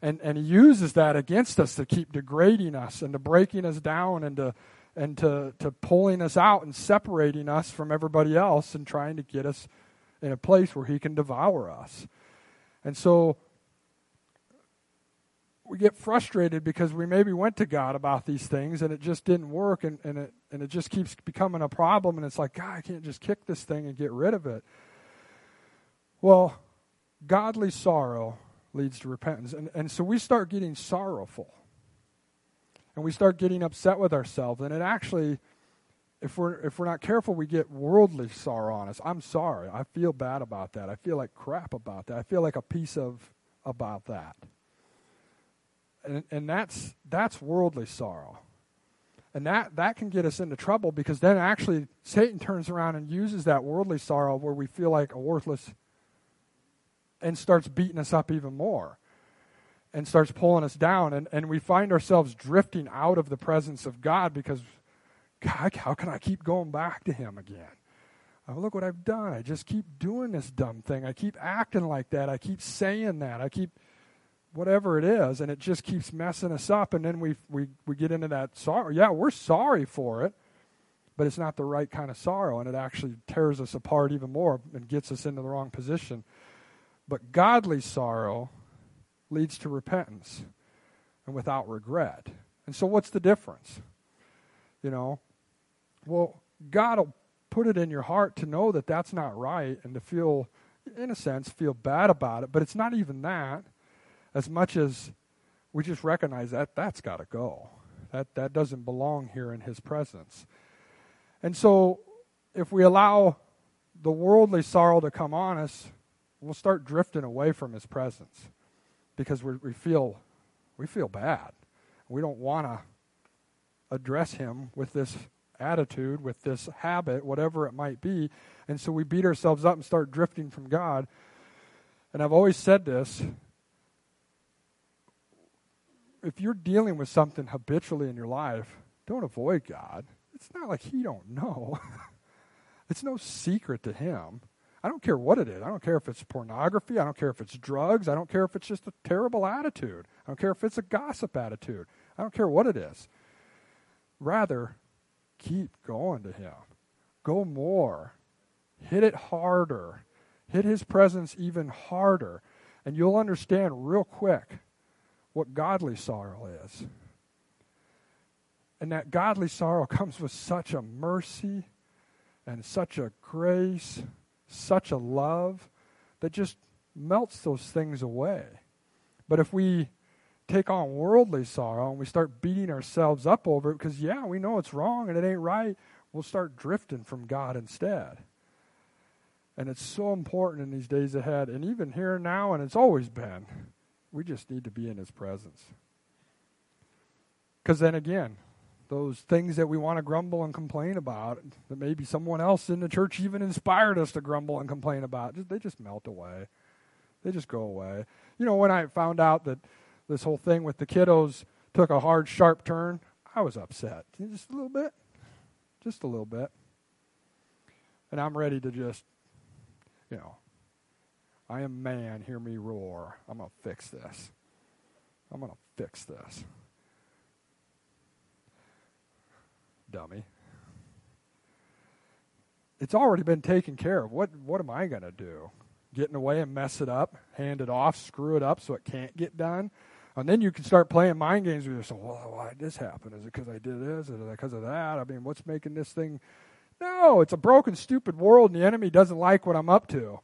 [SPEAKER 2] And, and he uses that against us to keep degrading us and to breaking us down and to, and to, to pulling us out and separating us from everybody else and trying to get us in a place where he can devour us. And so we get frustrated because we maybe went to God about these things and it just didn't work and, and it and it just keeps becoming a problem and it's like, God, I can't just kick this thing and get rid of it. Well, godly sorrow leads to repentance. And, and so we start getting sorrowful. And we start getting upset with ourselves. And it actually, if we're if we're not careful, we get worldly sorrow on us. I'm sorry. I feel bad about that. I feel like crap about that. I feel like a piece of about that and, and that's that's worldly sorrow. And that that can get us into trouble because then actually satan turns around and uses that worldly sorrow where we feel like a worthless and starts beating us up even more and starts pulling us down. And, and we find ourselves drifting out of the presence of god because god how can i keep going back to him again? Oh, look what i've done. I just keep doing this dumb thing. I keep acting like that. I keep saying that. I keep whatever it is, and it just keeps messing us up. And then we we we get into that sorrow. Yeah, we're sorry for it, but it's not the right kind of sorrow, and it actually tears us apart even more and gets us into the wrong position. But godly sorrow leads to repentance and without regret. And so, what's the difference? You know, well, God will put it in your heart to know that that's not right and to feel, in a sense, feel bad about it. But it's not even that as much as we just recognize that that's got to go. That that doesn't belong here in his presence. And so if we allow the worldly sorrow to come on us, we'll start drifting away from his presence. because we we feel we feel bad. We don't want to address him with this attitude, with this habit, whatever it might be. And so we beat ourselves up and start drifting from God. And I've always said this if you're dealing with something habitually in your life, don't avoid God. It's not like He don't know. it's no secret to Him. I don't care what it is. I don't care if it's pornography. I don't care if it's drugs. I don't care if it's just a terrible attitude. I don't care if it's a gossip attitude. I don't care what it is. Rather, keep going to Him. Go more. Hit it harder. Hit His presence even harder. And you'll understand real quick what godly sorrow is. And that godly sorrow comes with such a mercy and such a grace, such a love that just melts those things away. But if we take on worldly sorrow and we start beating ourselves up over it because, yeah, we know it's wrong and it ain't right, we'll start drifting from God instead. And it's so important in these days ahead, and even here now, and it's always been. We just need to be in His presence. Because then again, those things that we want to grumble and complain about, that maybe someone else in the church even inspired us to grumble and complain about, they just melt away. They just go away. You know, when I found out that this whole thing with the kiddos took a hard, sharp turn, I was upset. Just a little bit. Just a little bit. And I'm ready to just, you know, I am man, hear me roar. I'm going to fix this. I'm going to fix this. Dummy. It's already been taken care of. What, what am I going to do? Get in the way and mess it up, hand it off, screw it up so it can't get done? And then you can start playing mind games with yourself. Well, why did this happen? Is it because I did this? Is it because of that? I mean, what's making this thing? No, it's a broken, stupid world, and the enemy doesn't like what I'm up to.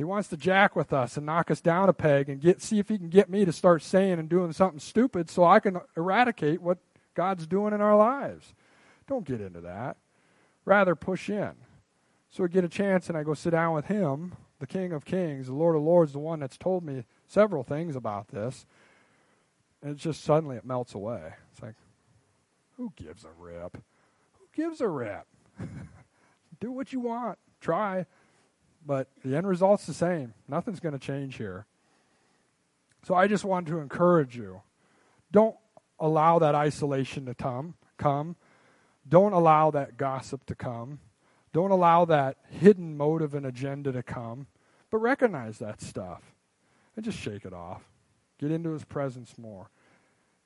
[SPEAKER 2] He wants to jack with us and knock us down a peg and get see if he can get me to start saying and doing something stupid so I can eradicate what God's doing in our lives. Don't get into that. Rather push in. So I get a chance and I go sit down with him, the King of Kings, the Lord of Lords, the one that's told me several things about this. And it's just suddenly it melts away. It's like, who gives a rip? Who gives a rip? Do what you want. Try. But the end result's the same. Nothing's going to change here. So I just want to encourage you. Don't allow that isolation to come. come. Don't allow that gossip to come. Don't allow that hidden motive and agenda to come. But recognize that stuff and just shake it off. Get into his presence more.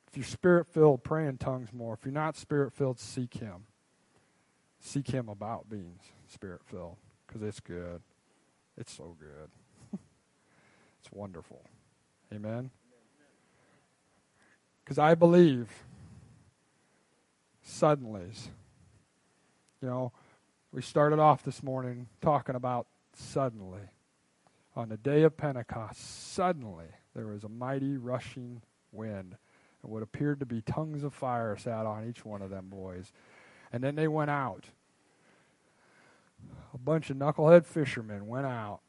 [SPEAKER 2] If you're spirit filled, pray in tongues more. If you're not spirit filled, seek him. Seek him about being spirit filled because it's good. It's so good. it's wonderful. Amen. Because I believe suddenlies. You know, we started off this morning talking about suddenly. On the day of Pentecost, suddenly there was a mighty rushing wind. And what appeared to be tongues of fire sat on each one of them boys. And then they went out. A bunch of knucklehead fishermen went out.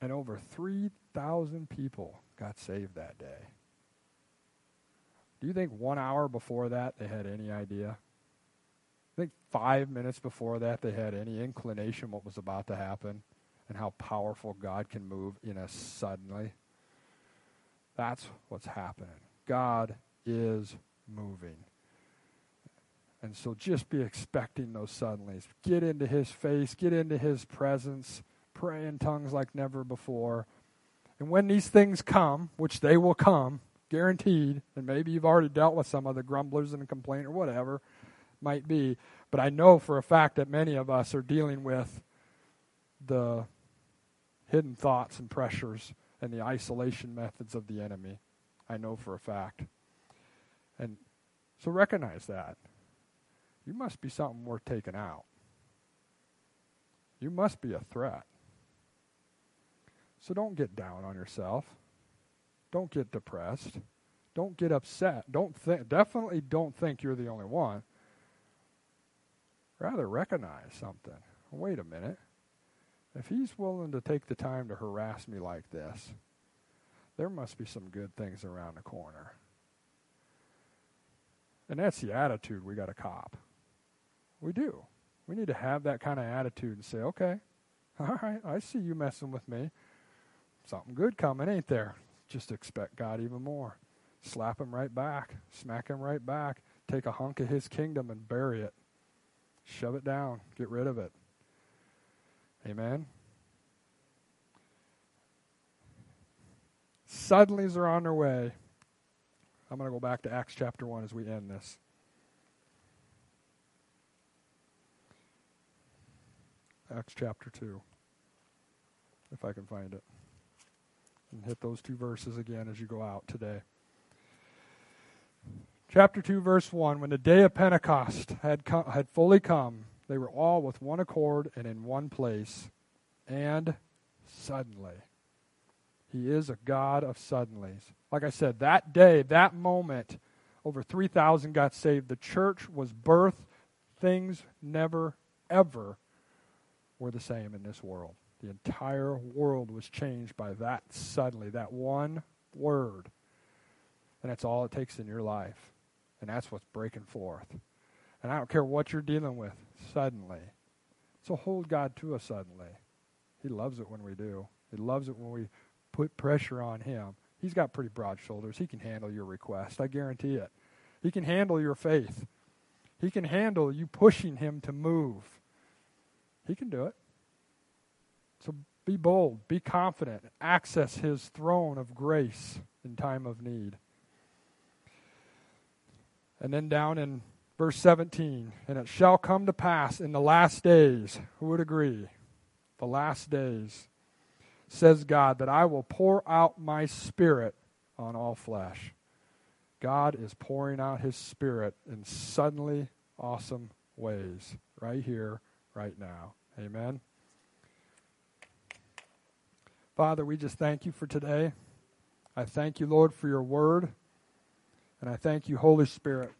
[SPEAKER 2] And over 3,000 people got saved that day. Do you think one hour before that they had any idea? I think five minutes before that they had any inclination what was about to happen and how powerful God can move in us suddenly. That's what's happening. God is moving. And so just be expecting those suddenlies. Get into his face, get into his presence, pray in tongues like never before. And when these things come, which they will come, guaranteed, and maybe you've already dealt with some of the grumblers and complainers or whatever might be, but I know for a fact that many of us are dealing with the hidden thoughts and pressures and the isolation methods of the enemy. I know for a fact. And so recognize that. You must be something worth taking out. You must be a threat. So don't get down on yourself. Don't get depressed. Don't get upset. Don't definitely don't think you're the only one. Rather recognize something. Wait a minute. If he's willing to take the time to harass me like this, there must be some good things around the corner. And that's the attitude we got to cop. We do. We need to have that kind of attitude and say, okay, all right, I see you messing with me. Something good coming, ain't there? Just expect God even more. Slap him right back, smack him right back, take a hunk of his kingdom and bury it. Shove it down, get rid of it. Amen. Suddenlies are on their way. I'm going to go back to Acts chapter 1 as we end this. Acts chapter 2, if I can find it. And hit those two verses again as you go out today. Chapter 2, verse 1 When the day of Pentecost had, come, had fully come, they were all with one accord and in one place. And suddenly, He is a God of suddenlies. Like I said, that day, that moment, over 3,000 got saved. The church was birthed. Things never, ever were the same in this world. The entire world was changed by that suddenly, that one word. And that's all it takes in your life. And that's what's breaking forth. And I don't care what you're dealing with, suddenly. So hold God to us suddenly. He loves it when we do. He loves it when we put pressure on Him. He's got pretty broad shoulders. He can handle your request. I guarantee it. He can handle your faith. He can handle you pushing Him to move. He can do it. So be bold, be confident, access his throne of grace in time of need. And then down in verse 17, and it shall come to pass in the last days, who would agree? The last days, says God, that I will pour out my spirit on all flesh. God is pouring out his spirit in suddenly awesome ways, right here, right now. Amen. Father, we just thank you for today. I thank you, Lord, for your word. And I thank you, Holy Spirit.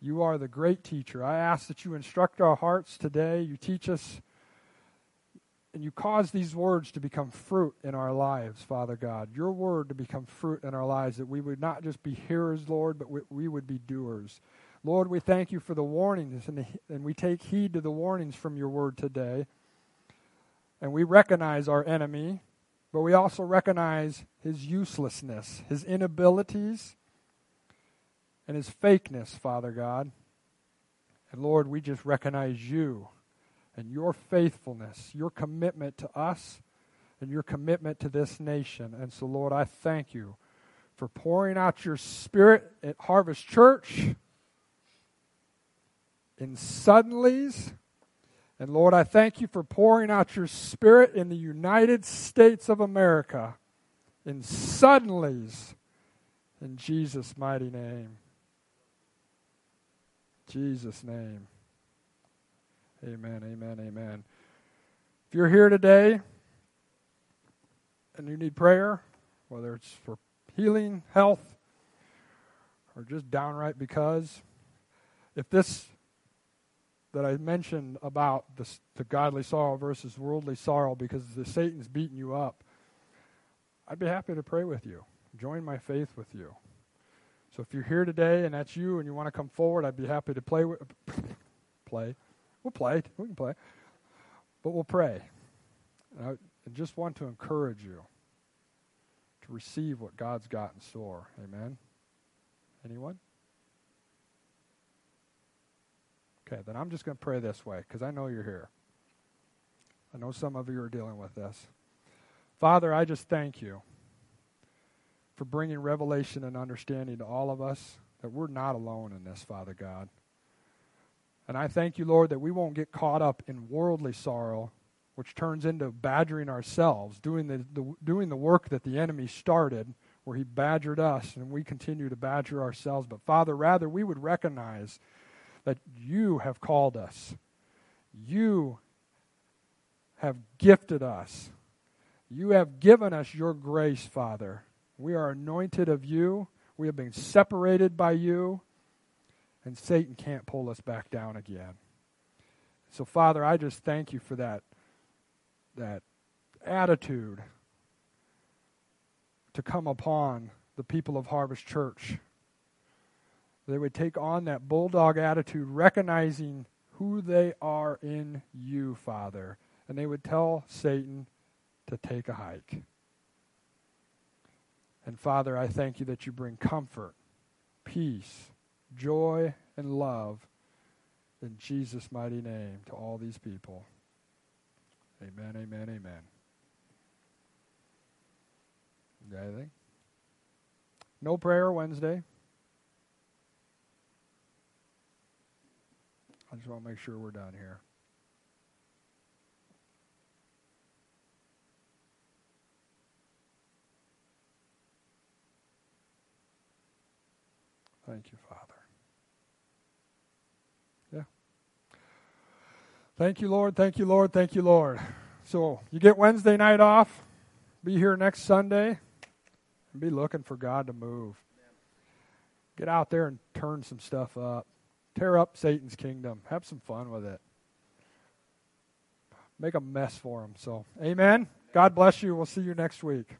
[SPEAKER 2] You are the great teacher. I ask that you instruct our hearts today. You teach us and you cause these words to become fruit in our lives, Father God. Your word to become fruit in our lives, that we would not just be hearers, Lord, but we, we would be doers. Lord, we thank you for the warnings, and, the, and we take heed to the warnings from your word today. And we recognize our enemy, but we also recognize his uselessness, his inabilities, and his fakeness, Father God. And Lord, we just recognize you and your faithfulness, your commitment to us, and your commitment to this nation. And so, Lord, I thank you for pouring out your spirit at Harvest Church in suddenlies. And Lord, I thank you for pouring out your spirit in the United States of America in suddenlies. In Jesus' mighty name. Jesus' name. Amen, amen, amen. If you're here today and you need prayer, whether it's for healing, health, or just downright because, if this that I mentioned about the, the godly sorrow versus worldly sorrow because the Satan's beating you up, I'd be happy to pray with you. Join my faith with you. So if you're here today and that's you and you want to come forward, I'd be happy to play with play. We'll play. We can play. But we'll pray. And I just want to encourage you to receive what God's got in store. Amen. Anyone? Okay, then I'm just going to pray this way because I know you're here. I know some of you are dealing with this. Father, I just thank you for bringing revelation and understanding to all of us that we're not alone in this, Father God. And I thank you, Lord, that we won't get caught up in worldly sorrow, which turns into badgering ourselves, doing the, the, doing the work that the enemy started, where he badgered us, and we continue to badger ourselves. But Father, rather, we would recognize that you have called us. You have gifted us. You have given us your grace, Father. We are anointed of you. We have been separated by you. And Satan can't pull us back down again. So, Father, I just thank you for that, that attitude to come upon the people of Harvest Church. They would take on that bulldog attitude, recognizing who they are in you, Father. And they would tell Satan to take a hike. And Father, I thank you that you bring comfort, peace, joy, and love in Jesus' mighty name to all these people. Amen, amen, amen. anything? No prayer Wednesday. I just want to make sure we're done here. Thank you, Father. Yeah. Thank you, Lord. Thank you, Lord. Thank you, Lord. So you get Wednesday night off. Be here next Sunday and be looking for God to move. Get out there and turn some stuff up. Tear up Satan's kingdom. Have some fun with it. Make a mess for him. So, amen. God bless you. We'll see you next week.